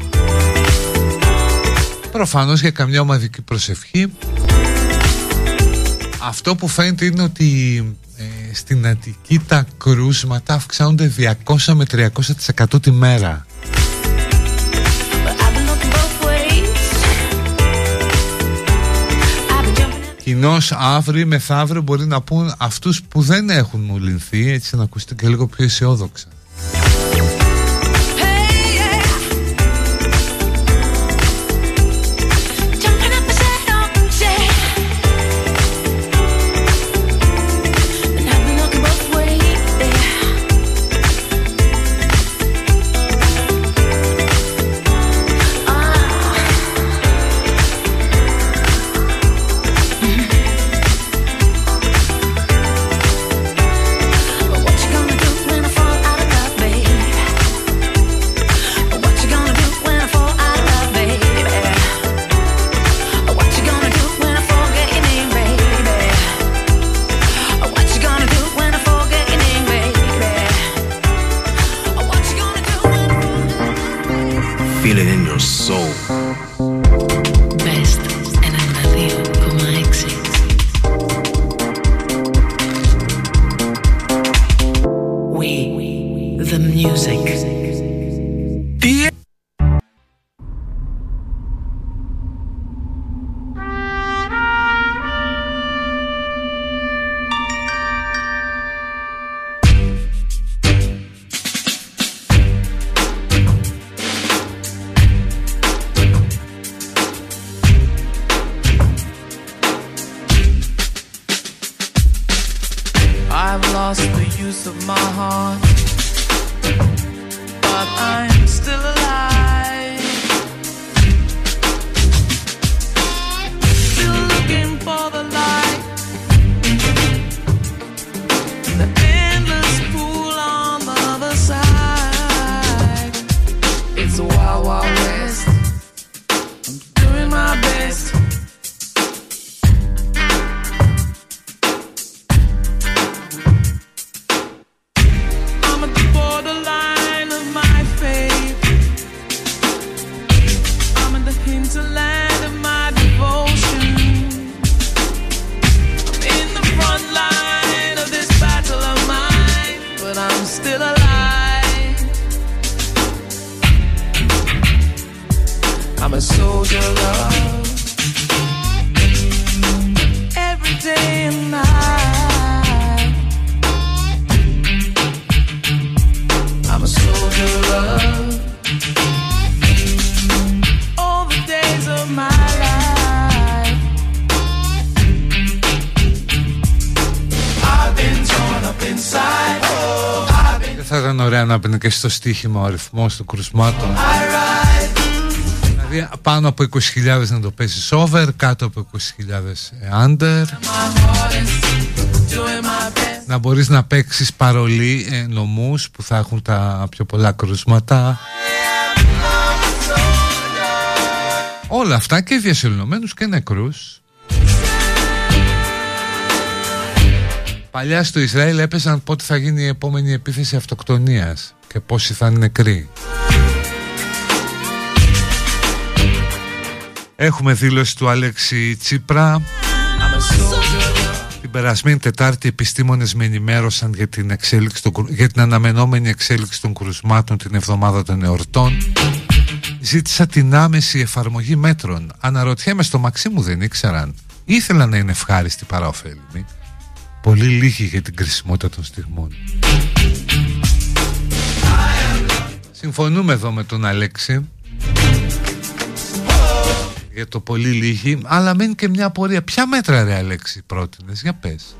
Προφανώς για καμιά ομαδική προσευχή. Αυτό που φαίνεται είναι ότι ε, στην Αττική τα κρούσματα αυξάνονται 200 με 300% τη μέρα. Κοινώς αύριο μεθαύριο μπορεί να πούν αυτούς που δεν έχουν μολυνθεί έτσι να ακουστεί και λίγο πιο αισιόδοξα. Και στο στοίχημα ο αριθμός των κρουσμάτων. Δηλαδή πάνω από 20.000 να το πέσεις over, κάτω από 20.000 under. Να μπορείς να παίξεις παρολί ε, νομούς που θα έχουν τα πιο πολλά κρούσματα. Όλα αυτά και διασυλλομένους και νεκρούς. Παλιά στο Ισραήλ έπαιζαν πότε θα γίνει η επόμενη επίθεση αυτοκτονίας και πόσοι θα είναι νεκροί. Έχουμε δήλωση του Αλέξη Τσίπρα. Την περασμένη Τετάρτη επιστήμονες με ενημέρωσαν για την, εξέλιξη για την αναμενόμενη εξέλιξη των κρουσμάτων την εβδομάδα των εορτών. Ζήτησα την άμεση εφαρμογή μέτρων. Αναρωτιέμαι στο μαξί μου δεν ήξεραν. Ήθελα να είναι ευχάριστη παρά ωφέλιμη. Πολύ λίγοι για την κρισιμότητα των στιγμών. Συμφωνούμε εδώ με τον Αλέξη. Για το πολύ λίγοι αλλά μένει και μια απορία. Ποια μέτρα ρε Αλέξη πρότεινες; Για πες.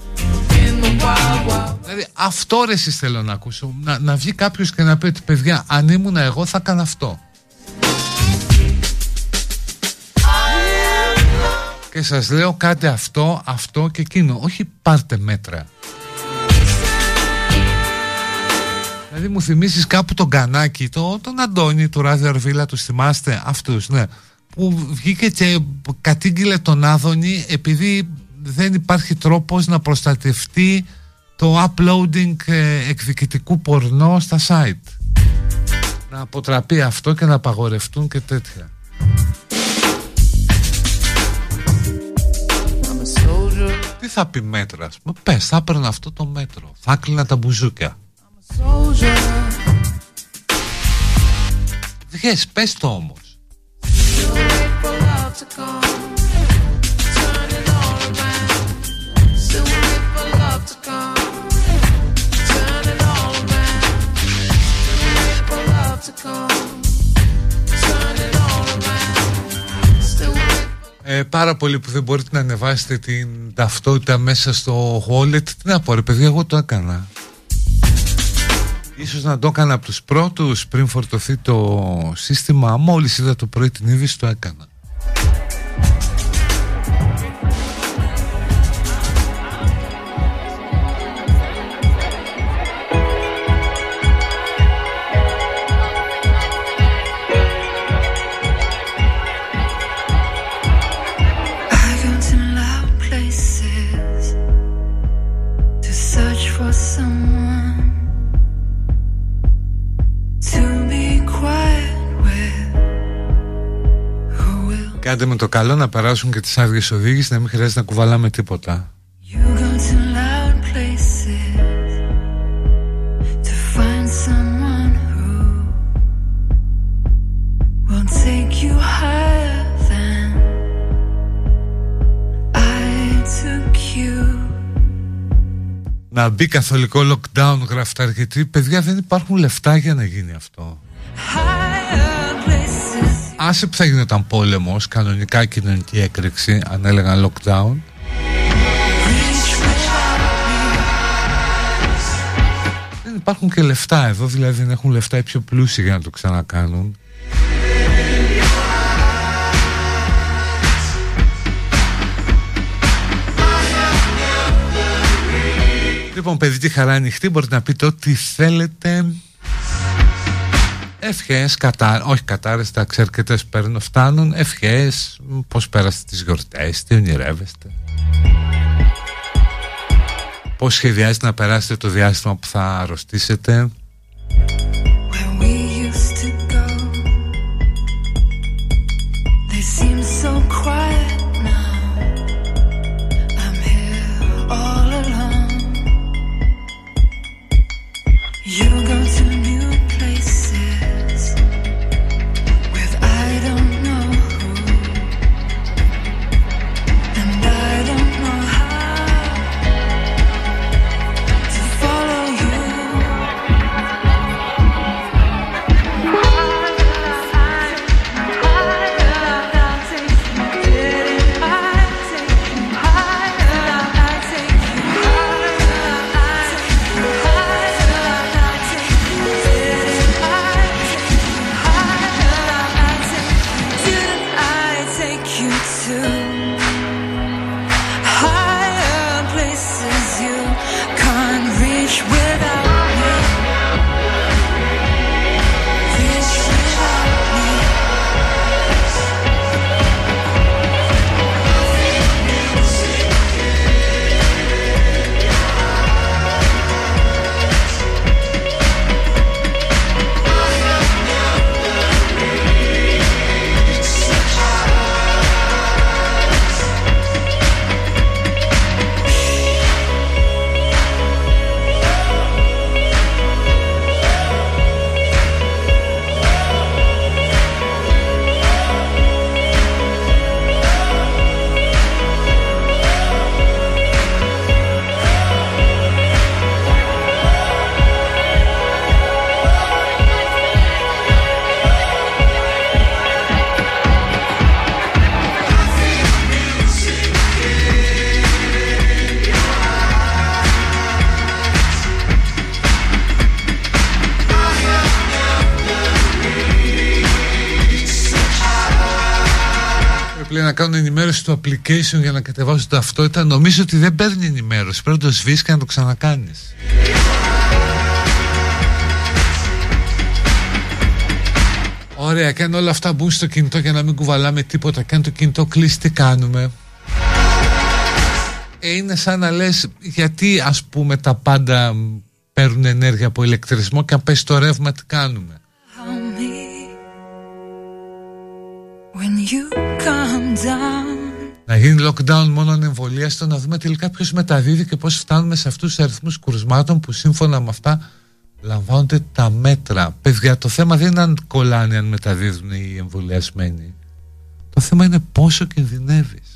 Δηλαδή αυτό ρε εσείς θέλω να ακούσω. Να, να βγει κάποιος και να πει ότι παιδιά αν ήμουν εγώ θα έκανα αυτό και σας λέω κάντε αυτό, αυτό και εκείνο. Όχι πάρτε μέτρα Δηλαδή μου θυμίσεις κάπου τον Κανάκη, το, τον Αντώνη του Ράδιο Αρβίλα, τους θυμάστε αυτούς, ναι. Που βγήκε και κατήγγειλε τον Άδωνη επειδή δεν υπάρχει τρόπος να προστατευτεί το uploading ε, εκδικητικού πορνό στα site. να αποτραπεί αυτό και να απαγορευτούν και τέτοια. Τι θα πει μέτρα, ας πούμε; Πες, θα έπαιρνα αυτό το μέτρο. Θα έκλεινα τα μπουζούκια. Βγες, πες το όμως. Ε, πάρα πολύ που δεν μπορείτε να ανεβάσετε την ταυτότητα μέσα στο wallet. Τι να πω ρε παιδιά, εγώ το έκανα. Ίσως να το έκανα από τους πρώτους πριν φορτωθεί το σύστημα. Μόλις είδα το πρωί την είδηση το έκανα. Κάντε με το καλό να περάσουν και τις άδειες οδήγησης να μην χρειάζεται να κουβαλάμε τίποτα. Να μπει καθολικό lockdown γράφει γιατί παιδιά δεν υπάρχουν λεφτά για να γίνει αυτό. Άσε που θα γινόταν πόλεμος, κανονικά κοινωνική έκρηξη, αν έλεγαν lockdown. Δεν υπάρχουν και λεφτά εδώ, δηλαδή δεν έχουν λεφτά οι πιο πλούσιοι για να το ξανακάνουν. Λοιπόν, παιδί, τη χαρά ανοιχτή, μπορείτε να πείτε ό,τι θέλετε. Ευχές, κατά, όχι κατάρες, τα ξέρκετες παίρνω, φτάνουν. Ευχές, πώς πέρασετε τις γιορτές, τι ονειρεύεστε. Πώς σχεδιάζετε να περάσετε το διάστημα που θα αρρωστήσετε. Στο application για να κατεβάσω ταυτότητα νομίζω ότι δεν παίρνει ενημέρωση. Πρέπει να το σβήσεις και να το ξανακάνεις. Ωραία και αν όλα αυτά μπουν στο κινητό για να μην κουβαλάμε τίποτα. Και αν το κινητό κλείσει τι κάνουμε. Ε, είναι σαν να λες γιατί ας πούμε τα πάντα παίρνουν ενέργεια από ηλεκτρισμό και αν πέσει το ρεύμα τι κάνουμε Να γίνει lockdown μόνο εμβολία στο να δούμε τελικά ποιος μεταδίδει και πώς φτάνουμε σε αυτούς τους αριθμούς κουρσμάτων που σύμφωνα με αυτά λαμβάνονται τα μέτρα. Παιδιά, το θέμα δεν είναι αν κολλάνε αν μεταδίδουν οι εμβολιασμένοι. Το θέμα είναι πόσο κινδυνεύεις.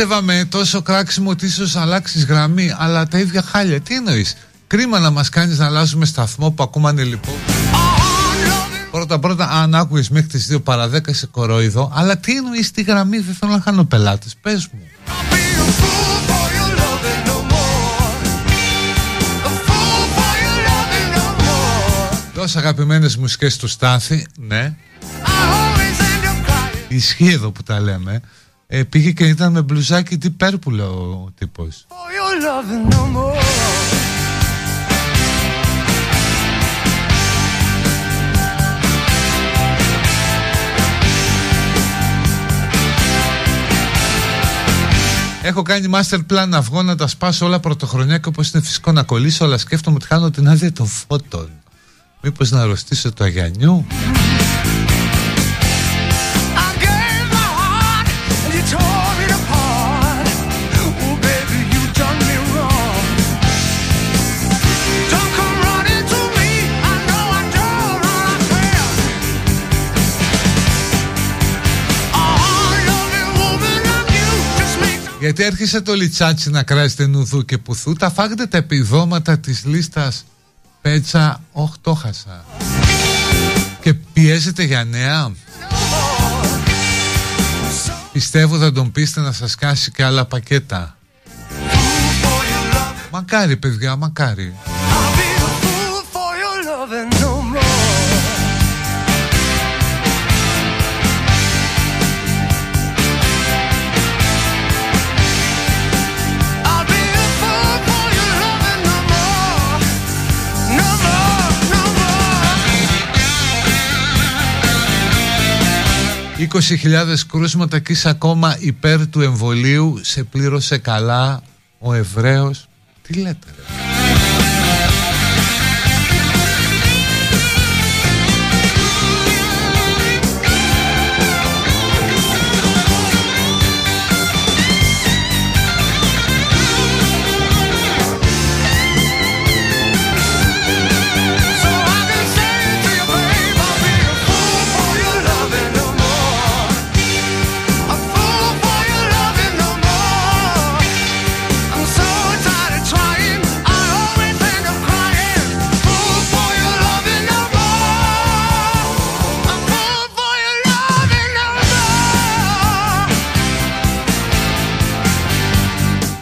πίστευα με τόσο κράξιμο ότι ίσως αλλάξεις γραμμή, αλλά τα ίδια χάλια. Τι εννοείς, Κρίμα να μας κάνεις να αλλάζουμε σταθμό που ακόμα λοιπόν. Πρώτα πρώτα, αν άκουγες μέχρι τις 2 παρα σε κοροϊδό, αλλά τι εννοείς τη γραμμή, δεν θέλω να χάνω πελάτες. Πες μου. Δώσε αγαπημένες μουσικές του Στάθη, ναι. Ισχύει εδώ που τα λέμε ε, Πήγε και ήταν με μπλουζάκι τι πέρπουλο ο τύπος Έχω κάνει master plan να βγω να τα σπάσω όλα πρωτοχρονιά και όπως είναι φυσικό να κολλήσω αλλά σκέφτομαι ότι χάνω την άδεια των φώτων. Μήπως να αρρωστήσω το Αγιανιού; Γιατί έρχεσαι το λιτσάτσι να κράζετε νουδού και πουθού. Τα φάγετε τα επιδόματα της λίστας Πέτσα οχτώχασα. Και πιέζετε για νέα. Πιστεύω θα τον πείστε να σας κάσει και άλλα πακέτα. Μακάρι παιδιά μακάρι χιλιάδες κρούσματα και είσαι ακόμα υπέρ του εμβολίου. Σε πλήρωσε καλά ο Εβραίος. Τι λέτε ρε;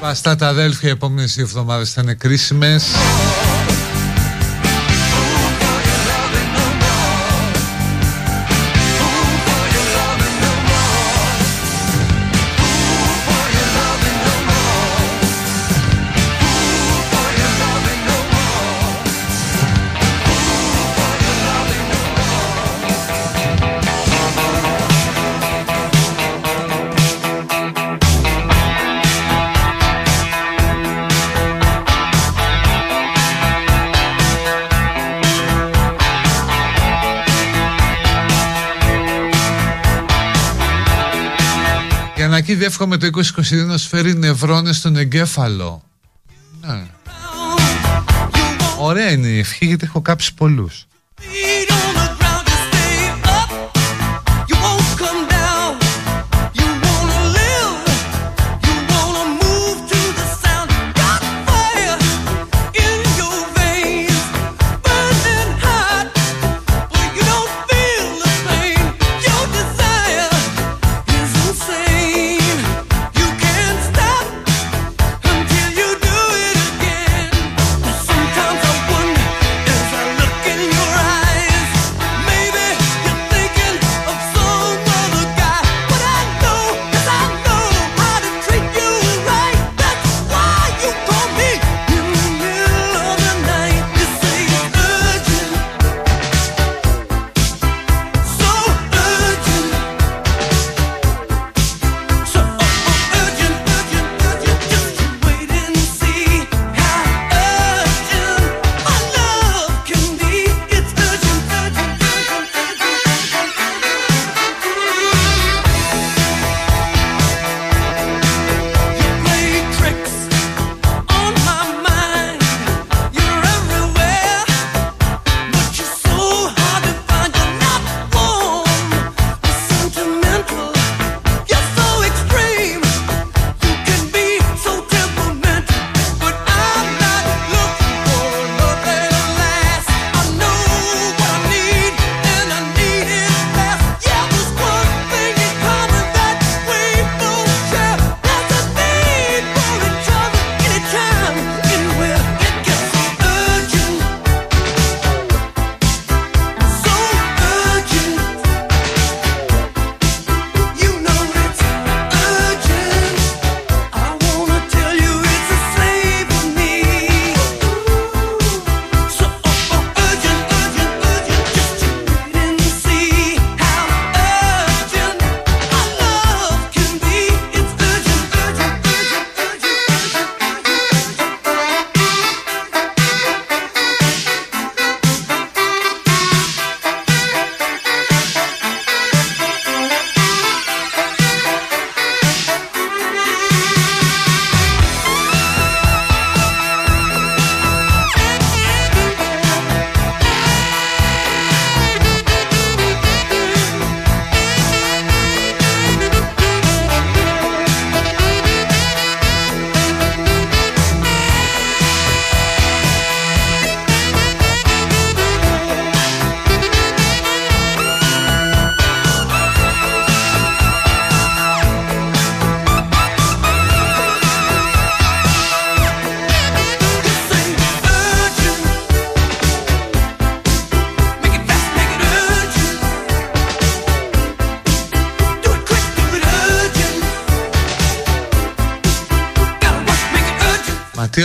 Αυτά τα αδέλφια οι επόμενες δύο εβδομάδες θα είναι κρίσιμες Εκεί διεύχομαι το 2022 να σου φέρει νευρώνες στον εγκέφαλο. Ναι. Ωραία είναι η ευχή γιατί έχω κάψει πολλούς.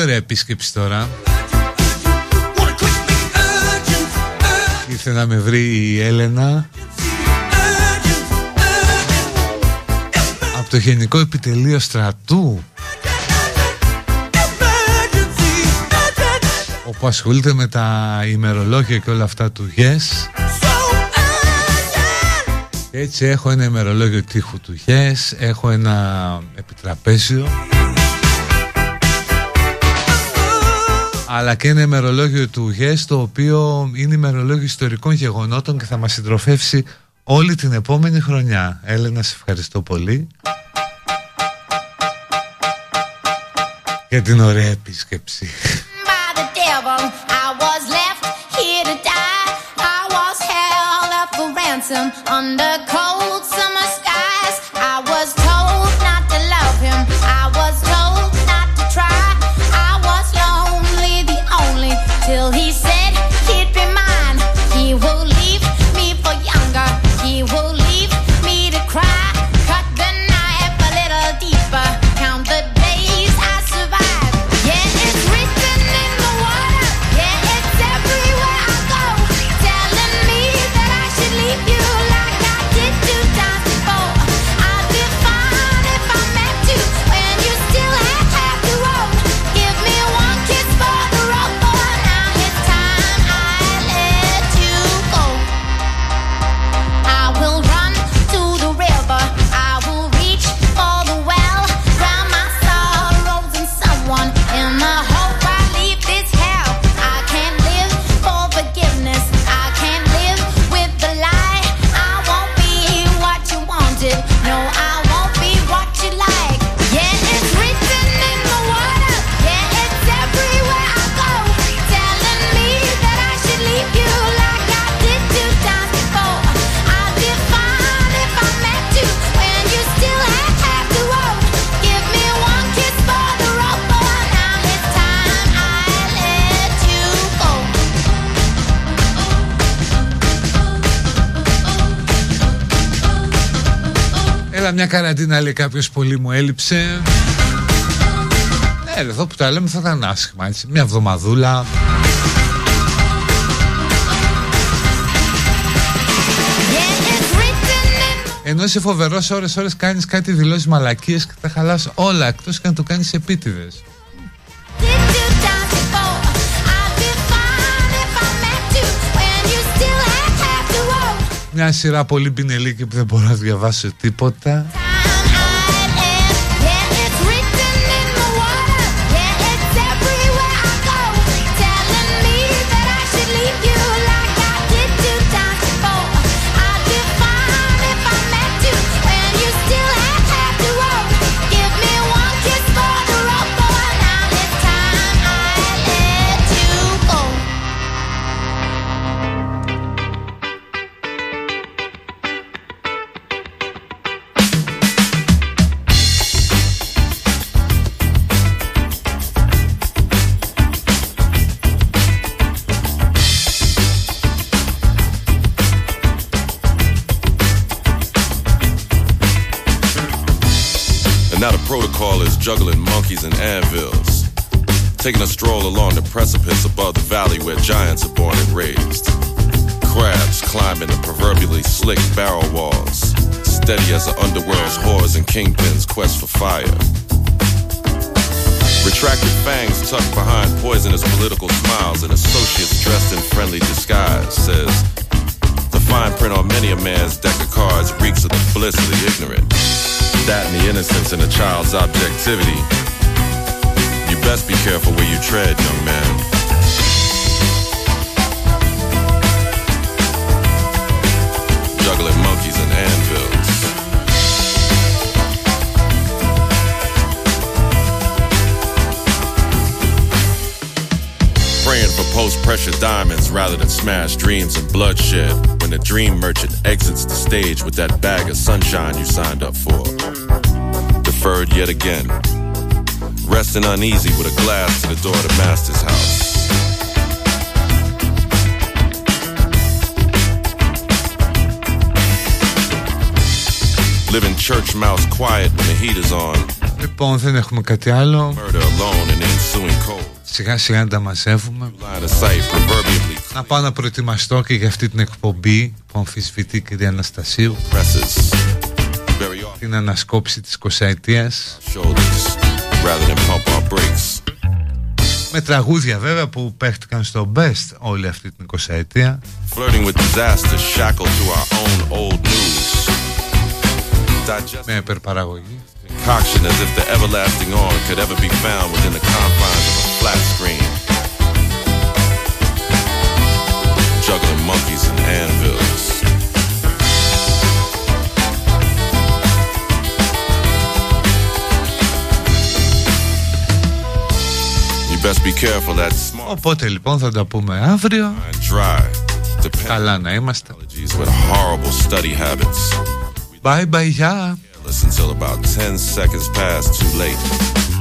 Ωραία επίσκεψη τώρα. Ήρθε να με βρει η Έλενα. Από το Γενικό Επιτελείο Στρατού. Όπου ασχολείται με τα ημερολόγια και όλα αυτά του Yes έτσι έχω ένα ημερολόγιο τείχου του Yes Έχω ένα επιτραπέζιο αλλά και ένα ημερολόγιο του ΓΕΣ το οποίο είναι ημερολόγιο ιστορικών γεγονότων και θα μας συντροφεύσει όλη την επόμενη χρονιά. Έλενα, σε ευχαριστώ πολύ για την ωραία επίσκεψη. Μια καραντίνα λέει κάποιος πολύ μου έλειψε Ναι εδώ που τα λέμε θα ήταν άσχημα έτσι. Μια εβδομαδούλα Ενώ είσαι φοβερός ώρες ώρες κάνεις κάτι δηλώσεις μαλακίες και τα χαλάς όλα εκτός και να το κάνεις επίτηδες Μια σειρά πολύ πινελίκη που δεν μπορώ να διαβάσω τίποτα where giants are born and raised. Crabs climbing the proverbially slick barrel walls, steady as the underworld's whores and kingpins quest for fire. Retracted fangs tucked behind poisonous political smiles and associates dressed in friendly disguise says, The fine print on many a man's deck of cards reeks of the bliss of the ignorant that and the innocence in a child's objectivity. You best be careful where you tread, young man. For post-pressure diamonds rather than smash dreams and bloodshed. When the dream merchant exits the stage with that bag of sunshine you signed up for. Deferred yet again. Resting uneasy with a glass to the door to master's house. Living church mouse quiet when the heat is on. Murder alone in the ensuing cold. Σιγά σιγά να τα μαζεύουμε. Να πάω να προετοιμαστώ και για αυτή την εκπομπή που αμφισβητεί η κυρία Αναστασίου. Την ανασκόψη της 20 ετίας. Με τραγούδια βέβαια που παίχτηκαν στο best όλη αυτή την 20 ετία. Με υπερπαραγωγή. concoction as if the everlasting on could ever be found within the confines of a flat screen. Juggling monkeys and anvils. You best be careful that smart. Οπότε λοιπόν θα τα πούμε αύριο. Καλά να είμαστε. Bye bye, yeah. until about 10 seconds past too late.